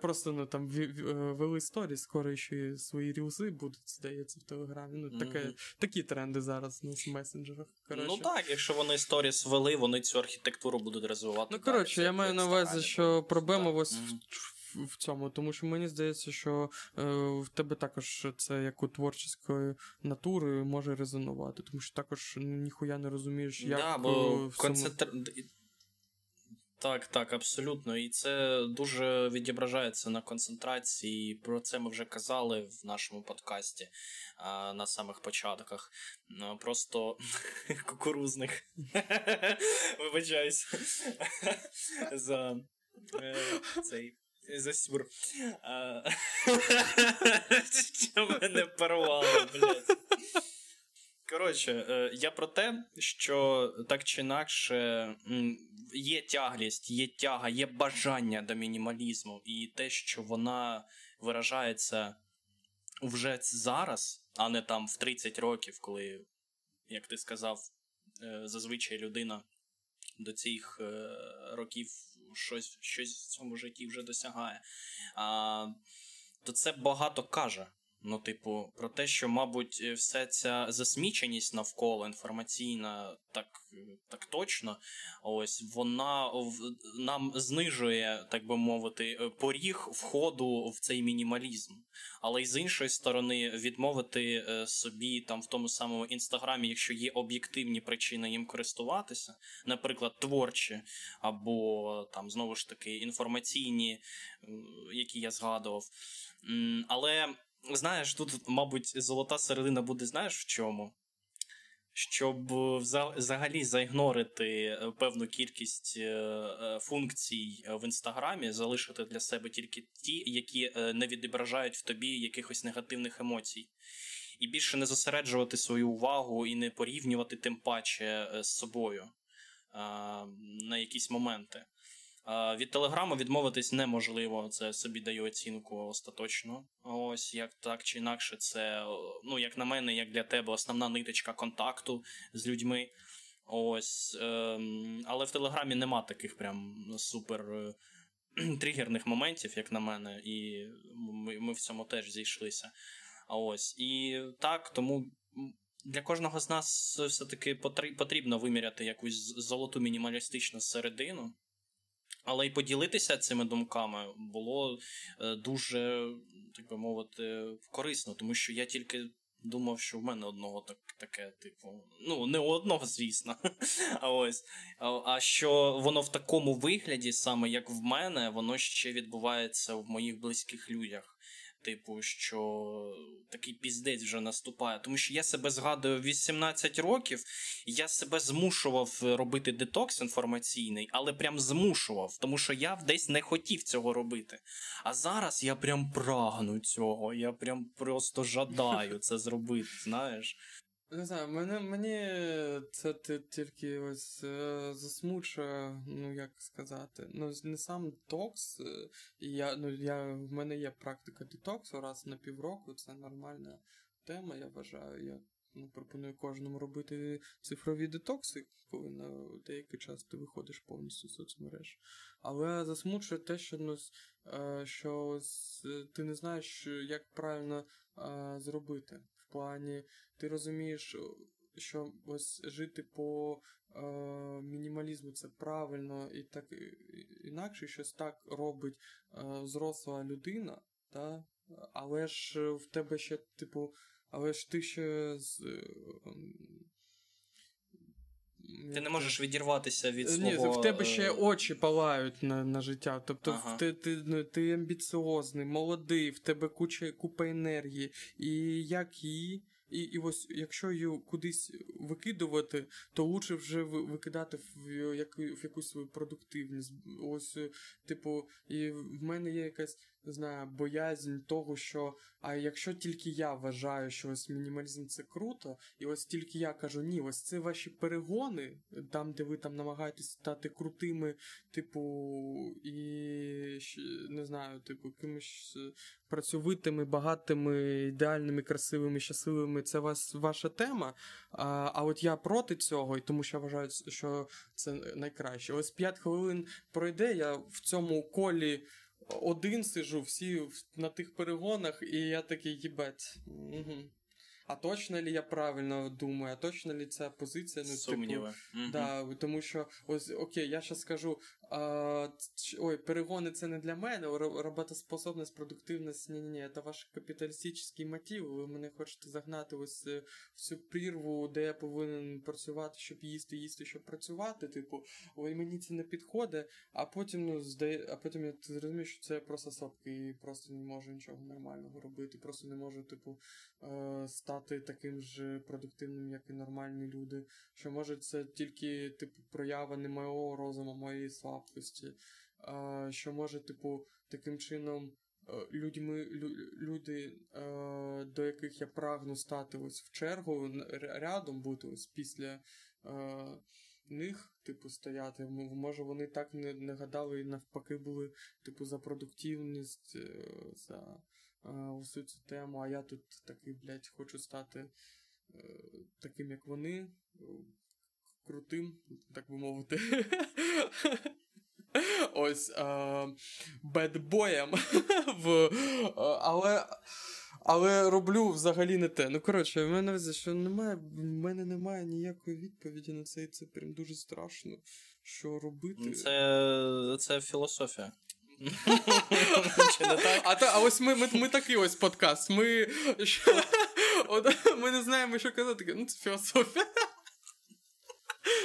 просто ну там е, вели сторі, скоро ще свої рілзи будуть, здається, в Телеграмі. Ну, таке, Мгм. такі тренди зараз на месенджерах. Коротше. Ну так, якщо вони сторіс ввели, вони цю архітектуру будуть розвивати. Ну, коротше, я маю на увазі, що проблема Так. ось Мгм. в, в цьому, тому що мені здається, що е, в тебе також це як у творчої натури може резонувати, тому що також ніхуя не розумієш, як да, е, бо концентр... Так, так, абсолютно. І це дуже відображається на концентрації. Про це ми вже казали в нашому подкасті а, на самих початках. Ну, Просто кукурузних. Вибачаюсь за е, цей. За сюр. Що мене порвало, блядь. Коротше, е, я про те, що так чи інакше є тяглість, є тяга, є бажання до мінімалізму, і те, що вона виражається вже зараз, а не там в 30 років, коли, як ти сказав, е, зазвичай людина до цих е, років щось, щось в цьому житті вже досягає. А, то це багато каже. Ну, типу, про те, що, мабуть, е, вся ця засміченість навколо інформаційна, так, е, так точно, ось вона в- нам знижує, так би мовити, е, поріг входу в цей мінімалізм. Але й з іншої сторони, відмовити собі там в тому самому інстаграмі, якщо є об'єктивні причини їм користуватися, наприклад, творчі, або там знову ж таки інформаційні, які я згадував. Але знаєш, тут, мабуть, золота середина буде, знаєш в чому? Щоб взагалі заігнорити е, певну кількість е, е, функцій в інстаграмі, залишити для себе тільки ті, які не відображають в тобі якихось негативних емоцій. І більше не зосереджувати свою увагу і не порівнювати тим паче з собою на якісь моменти. Від телеграму відмовитись неможливо, це собі даю оцінку остаточно. Ось як так чи інакше, це, ну, як на мене, як для тебе, основна ниточка контакту з людьми. Ось, ем, але в телеграмі нема таких прям супер е, тригерних моментів, як на мене, і ми, ми в цьому теж зійшлися. Ось, і так, тому для кожного з нас все-таки потрібно виміряти якусь золоту мінімалістичну середину. Але й поділитися цими думками було е, дуже, так би мовити, корисно, тому що я тільки думав, що в мене одного так, таке, типу, ну, не у одного, звісно. А ось. А, а що воно в такому вигляді, саме як в мене, воно ще відбувається в моїх близьких людях. Типу, що такий піздець вже наступає. Тому що я себе згадую 18 років, я себе змушував робити детокс інформаційний, але прям змушував, тому що я десь не хотів цього робити. А зараз я прям прагну цього, я прям просто жадаю це зробити, знаєш. Не знаю, мене, мені це тільки ось е, засмучує, ну як сказати, ну не сам токс. е, Я, ну, я, в мене є практика детоксу раз на півроку, це нормальна тема, я вважаю. Я ну, пропоную кожному робити цифрові детокси, коли на деякий час ти виходиш повністю з соцмереж. Але засмучує те, що, ну, е, що ти не знаєш, як правильно е, зробити. Плані ти розумієш, що ось жити по е, мінімалізму це правильно і так інакше щось так робить е, зросла людина, та? але ж в тебе ще, типу, але ж ти ще з. Ти не можеш відірватися від свого... Ні, в тебе ще е, очі палають на, на життя. Тобто Ага. ти, ти, ну, ти амбіціозний, молодий, в тебе куча купа енергії. І як її. І, і ось якщо її кудись викидувати, то лучше вже викидати в, яку, в якусь свою продуктивність. Ось, е, типу, і в мене є якась не знаю, боязнь того, що а якщо тільки я вважаю, що ось мінімалізм це круто, і ось тільки я кажу, ні, ось це ваші перегони, там, де ви там намагаєтесь стати крутими, типу, і не знаю, типу, кимось е, працьовитими, багатими, ідеальними, красивими, щасливими, це вас ваша тема. А, а от я проти цього, і тому що я вважаю, що це найкраще. Ось 5 хвилин пройде, я в цьому колі один сижу, всі на тих перегонах, і я такий, їбать. Угу. А точно ли я правильно думаю, а точно ли ця позиція? Ну, Сумніви. Мгм. Да, тому що ось окей, я зараз скажу. Ой, перегони це не для мене, ро- роботоспособність, продуктивність, ні, ні, це ваш капіталістичний мотив. Ви мене хочете загнати ось е, в цю прірву, де я повинен працювати, щоб їсти, їсти, щоб працювати. Типу, ой, мені це не підходить, а потім, ну, здає, а потім я зрозумію, що це просто слабкий, і просто не можу нічого нормального робити, просто не можу, типу, е, стати таким же продуктивним, як і нормальні люди що може це тільки типу проява не мого розуму, моєї слабкості, що може, типу, таким чином е, людьми, лю, люди, е, до яких я прагну стати ось в чергу, рядом бути ось після е, них, типу, стояти. Може, вони так не, не гадали і навпаки були, типу, за продуктивність, е, за е, усю цю тему, а я тут такий, блядь, хочу стати е, таким, як вони, е, крутим, так би мовити. Ось е, бедбоєм. в, е, але, але роблю взагалі не те. Ну, коротше, в мене що немає, в мене немає ніякої відповіді на це, і це прям дуже страшно. Що робити? Це, це філософія. А, та, а ось ми, ми, ми такий ось подкаст. Ми, що, от, ми не знаємо, що казати. Ну, це філософія.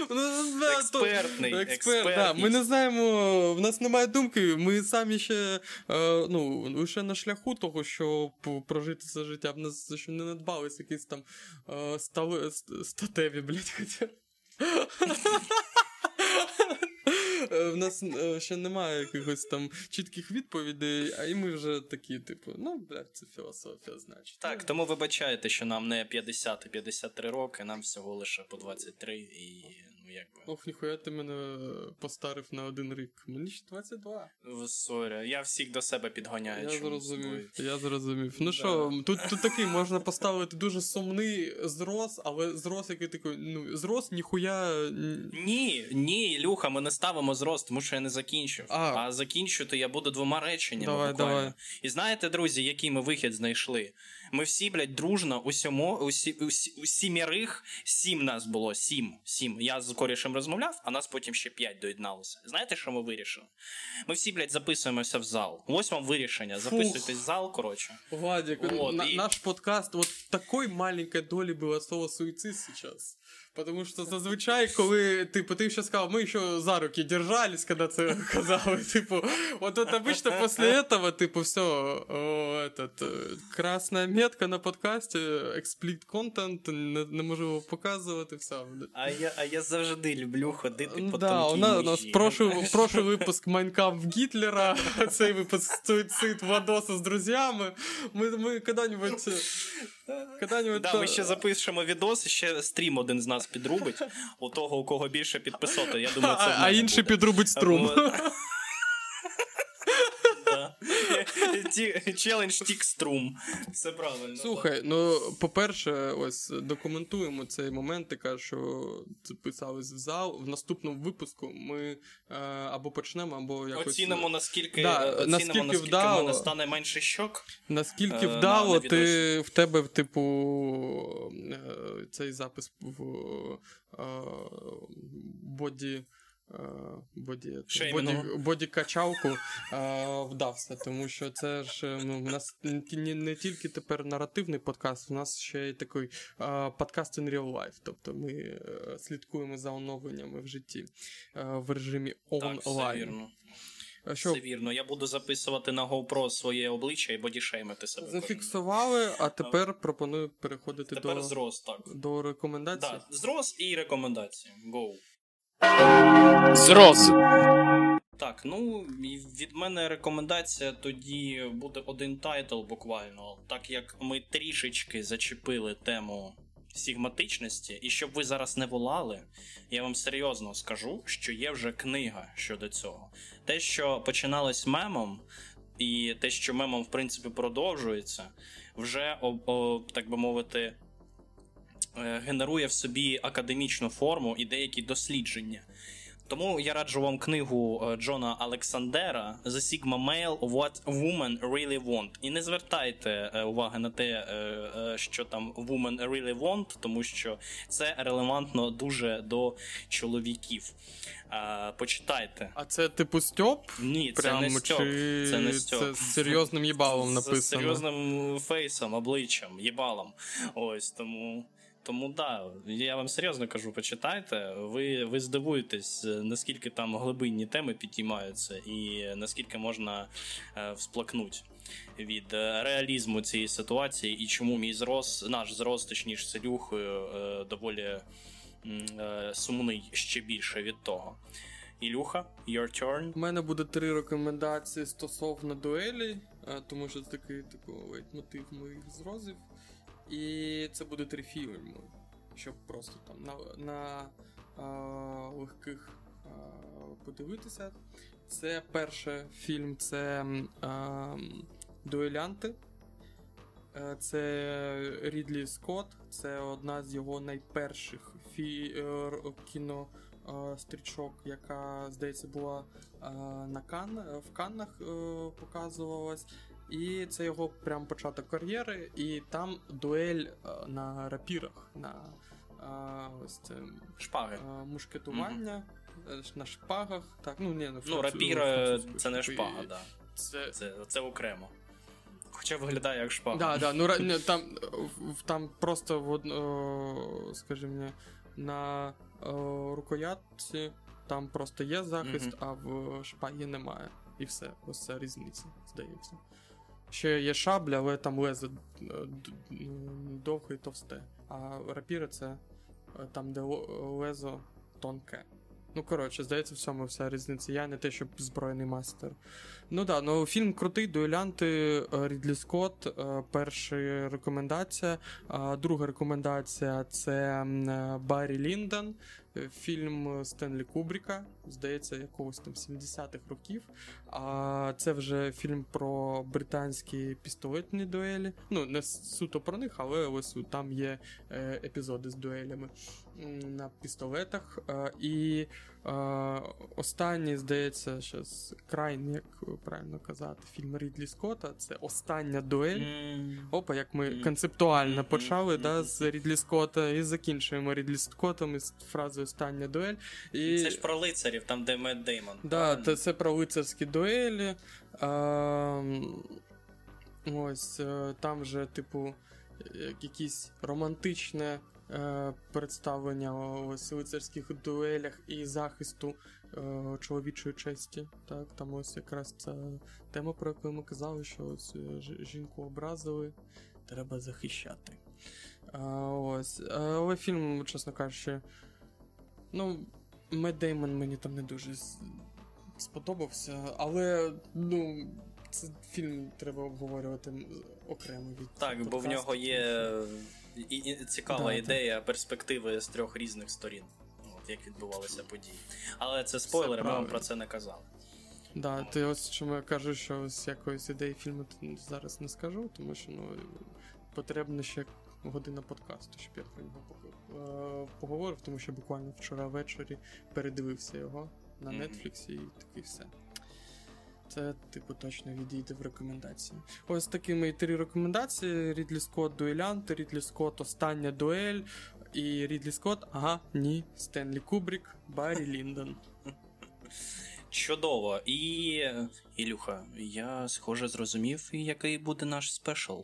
Ну, Експертний, Експерт, да. Ми не знаємо, в нас немає думки, ми самі ще е, ну, лише на шляху того, щоб прожити це життя. В нас ще не надбались якісь там е, стали, статеві, блядь, хоча. Е, В нас ще немає якихось там чітких відповідей, а і ми вже такі, типу, ну, блядь, це філософія, значить. Так, тому вибачайте, що нам не 50 і 53 роки, нам всього лише по 23 і ну якби. Ох, ніхуя ти мене постарив на один рік. Мені ще 22. В- Sorry, я всіх до себе підганяю. Я зрозумів. Я зрозумів. Ну Да. що, тут, тут такий можна поставити дуже сумний зрос, але зрос, який такий, ну, зрос ніхуя. Ні, ні, Ілюха, ми не ставимо зрост, тому що я не закінчив. А. А, закінчити я буду двома реченнями. Давай, буквально. давай. І знаєте, друзі, який ми вихід знайшли? Ми всі, блядь, дружно, усьому, усі, усі, у сім'ярих, сім нас було, сім, сім. Я з корішем розмовляв, а нас потім ще п'ять доєдналося. Знаєте, що ми вирішили? Ми всі, блядь, записуємося в зал. Ось вам вирішення. Записуйтесь в зал, коротше. Владик, Вот, на- і... наш подкаст от в такой маленькой долі було слово суїцид сейчас. Потому що зазвичай, коли типу, ти ще сказав, ми ще за руки держались, коли це казали. Типу, от, от обычно після этого, типу, все, о, этот, е, красна метка на подкасті, експліт контент, не, неможливо показувати, все. А я, а я завжди люблю ходити по Да, тонкій у нас, у нас межі. прошлый, прошлый выпуск Майнкамп Гітлера, цей випуск суицид Владоса з друзями. Ми, ми когда-нибудь... е, когда-нибудь Да, то- ми ще запишемо відос, і ще стрім один з нас підрубить. У того, у кого більше підписоти. Я думаю, це а, а інший буде. підрубить струм. Челендж тік струм. Це правильно. Слухай, ну, по-перше, ось документуємо цей момент. Кажеш, що записались в зал. В наступному випуску ми е, або почнемо, або якось. Оцінимо, наскільки, Да, оцінимо, наскільки наскільки, вдало. мене стане менше щок. Наскільки Е, на- вдало, на ти в тебе, типу, е, цей запис в боді. Е, Боді, боді, Шеймінгу. боді качалку е, вдався, тому що це ж е, ну, в нас не, не, тільки тепер наративний подкаст, у нас ще й такий подкаст in real life. Тобто ми слідкуємо за оновленнями в житті в режимі онлайн. Що Все вірно. Я буду записувати на GoPro своє обличчя і бодішеймити себе. зафіксували, а тепер пропоную переходити Тепер до, зрос, так. до рекомендацій. Да, зрос і рекомендації. Go. Зрос. Так, ну від мене рекомендація тоді буде один title буквально, так як ми трішечки зачепили тему сігматичності, і щоб ви зараз не волали, я вам серйозно скажу, що є вже книга щодо цього. Те, що починалось мемом, і те, що мемом, в принципі, продовжується, вже так би мовити. Е, Генерує в собі академічну форму і деякі дослідження. Тому я раджу вам книгу е, Джона Олександера The Sigma Male What Women Really Want. І не звертайте е, уваги на те, що там Women Really Want, тому що це релевантно дуже до чоловіків. Почитайте. А це типу Стьоп? Ні, це Прям, не Стьоп. чи Це не Стьоп. це з серйозним їбалом З написано? серйозним фейсом, обличчям, їбалом. Ось тому. Тому да, я вам серйозно кажу, почитайте. Ви, ви здивуєтесь, наскільки там глибинні теми підіймаються, і наскільки можна е, всплакнути від е, реалізму цієї ситуації, і чому мій зрос, наш зрос, точніше, селюх, е, е, доволі е, сумний ще більше від того. Ілюха, your turn. У мене буде три рекомендації стосовно дуелі, е, тому що це такий типу мотив моїх зрозів. І це буде три фільми, щоб просто там на, на а, легких а, подивитися. Це перший фільм це а, Дуелянти. Е, Це Рідлі Скотт, це одна з його найперших фі... е, р- кіно е, яка, здається, була на Кан... в Каннах показувалась. І це його прям початок кар'єри, і там дуель е, на рапірах, на е, ось це Шпаги. е, мушкетування. е, На шпагах, так, ну ні, ну, Ну, рапіра це не шпага, і да. Це, Це, це окремо. Хоча виглядає як шпага. Да, да, ну там, там просто в одно, скажімо, на рукоятці там просто є захист, Мгм. а в шпагі немає. І все, ось це різниця, здається. Ще є шабля, але там лезо е, довге і товсте. А рапіра це е, там, де лезо тонке. Ну, коротше, здається, в цьому вся різниця. Я не те, щоб збройний мастер. Ну да, ну фільм крутий, дуелянти е, Рідлі Скотт. Перша рекомендація. Друга рекомендація це Баррі Ліндон. Е, Фільм Стенлі Кубріка, здається, якогось там 70-х років. А це вже фільм про британські пістолетні дуелі. Ну, не суто про них, але ось там є е, епізоди з дуелями на пістолетах. Е, І е, останній, здається, щас крайній, як правильно казати, фільм Рідлі Скотта. Це остання дуель. Опа, як ми концептуально почали да, з Рідлі Скотта і закінчуємо Рідлі Скоттом із фразою остання дуель. І... Це ж про лицарів, там де Мед Деймон. Да, правильно? та це про лицарські дуелі. Ем, ось е, там вже, типу, е, якісь романтичне представлення ось лицарських дуелях і захисту е, чоловічої честі. Так, там ось якраз ця тема, про яку ми казали, що ось е, жінку образили, треба захищати. Ось. Е, Але фільм, чесно кажучи, ну, Мед Деймон мені там не дуже сподобався, але ну, це фільм треба обговорювати окремо від Так, бо в нього є і, і цікава Да, ідея перспективи з трьох різних сторін. От як відбувалися події. Але це спойлери, ми вам про це не казали. Да, ти ось чому я кажу, що ось якоїсь ідеї фільму зараз не скажу, тому що ну, потрібно ще година подкасту, щоб я про нього е, поговорив, тому що буквально вчора ввечері передивився його на Мгм. Netflix і такий все. Це, типу, точно відійде в рекомендації. Ось такі мої три рекомендації: Рідлі Скотт дуелянт, Рідлі Скотт Остання дуель і Рідлі Скотт, ага, ні, Стенлі Кубрік, Баррі Ліндон. Чудово. І Ілюха, я схоже зрозумів, який буде наш спешл.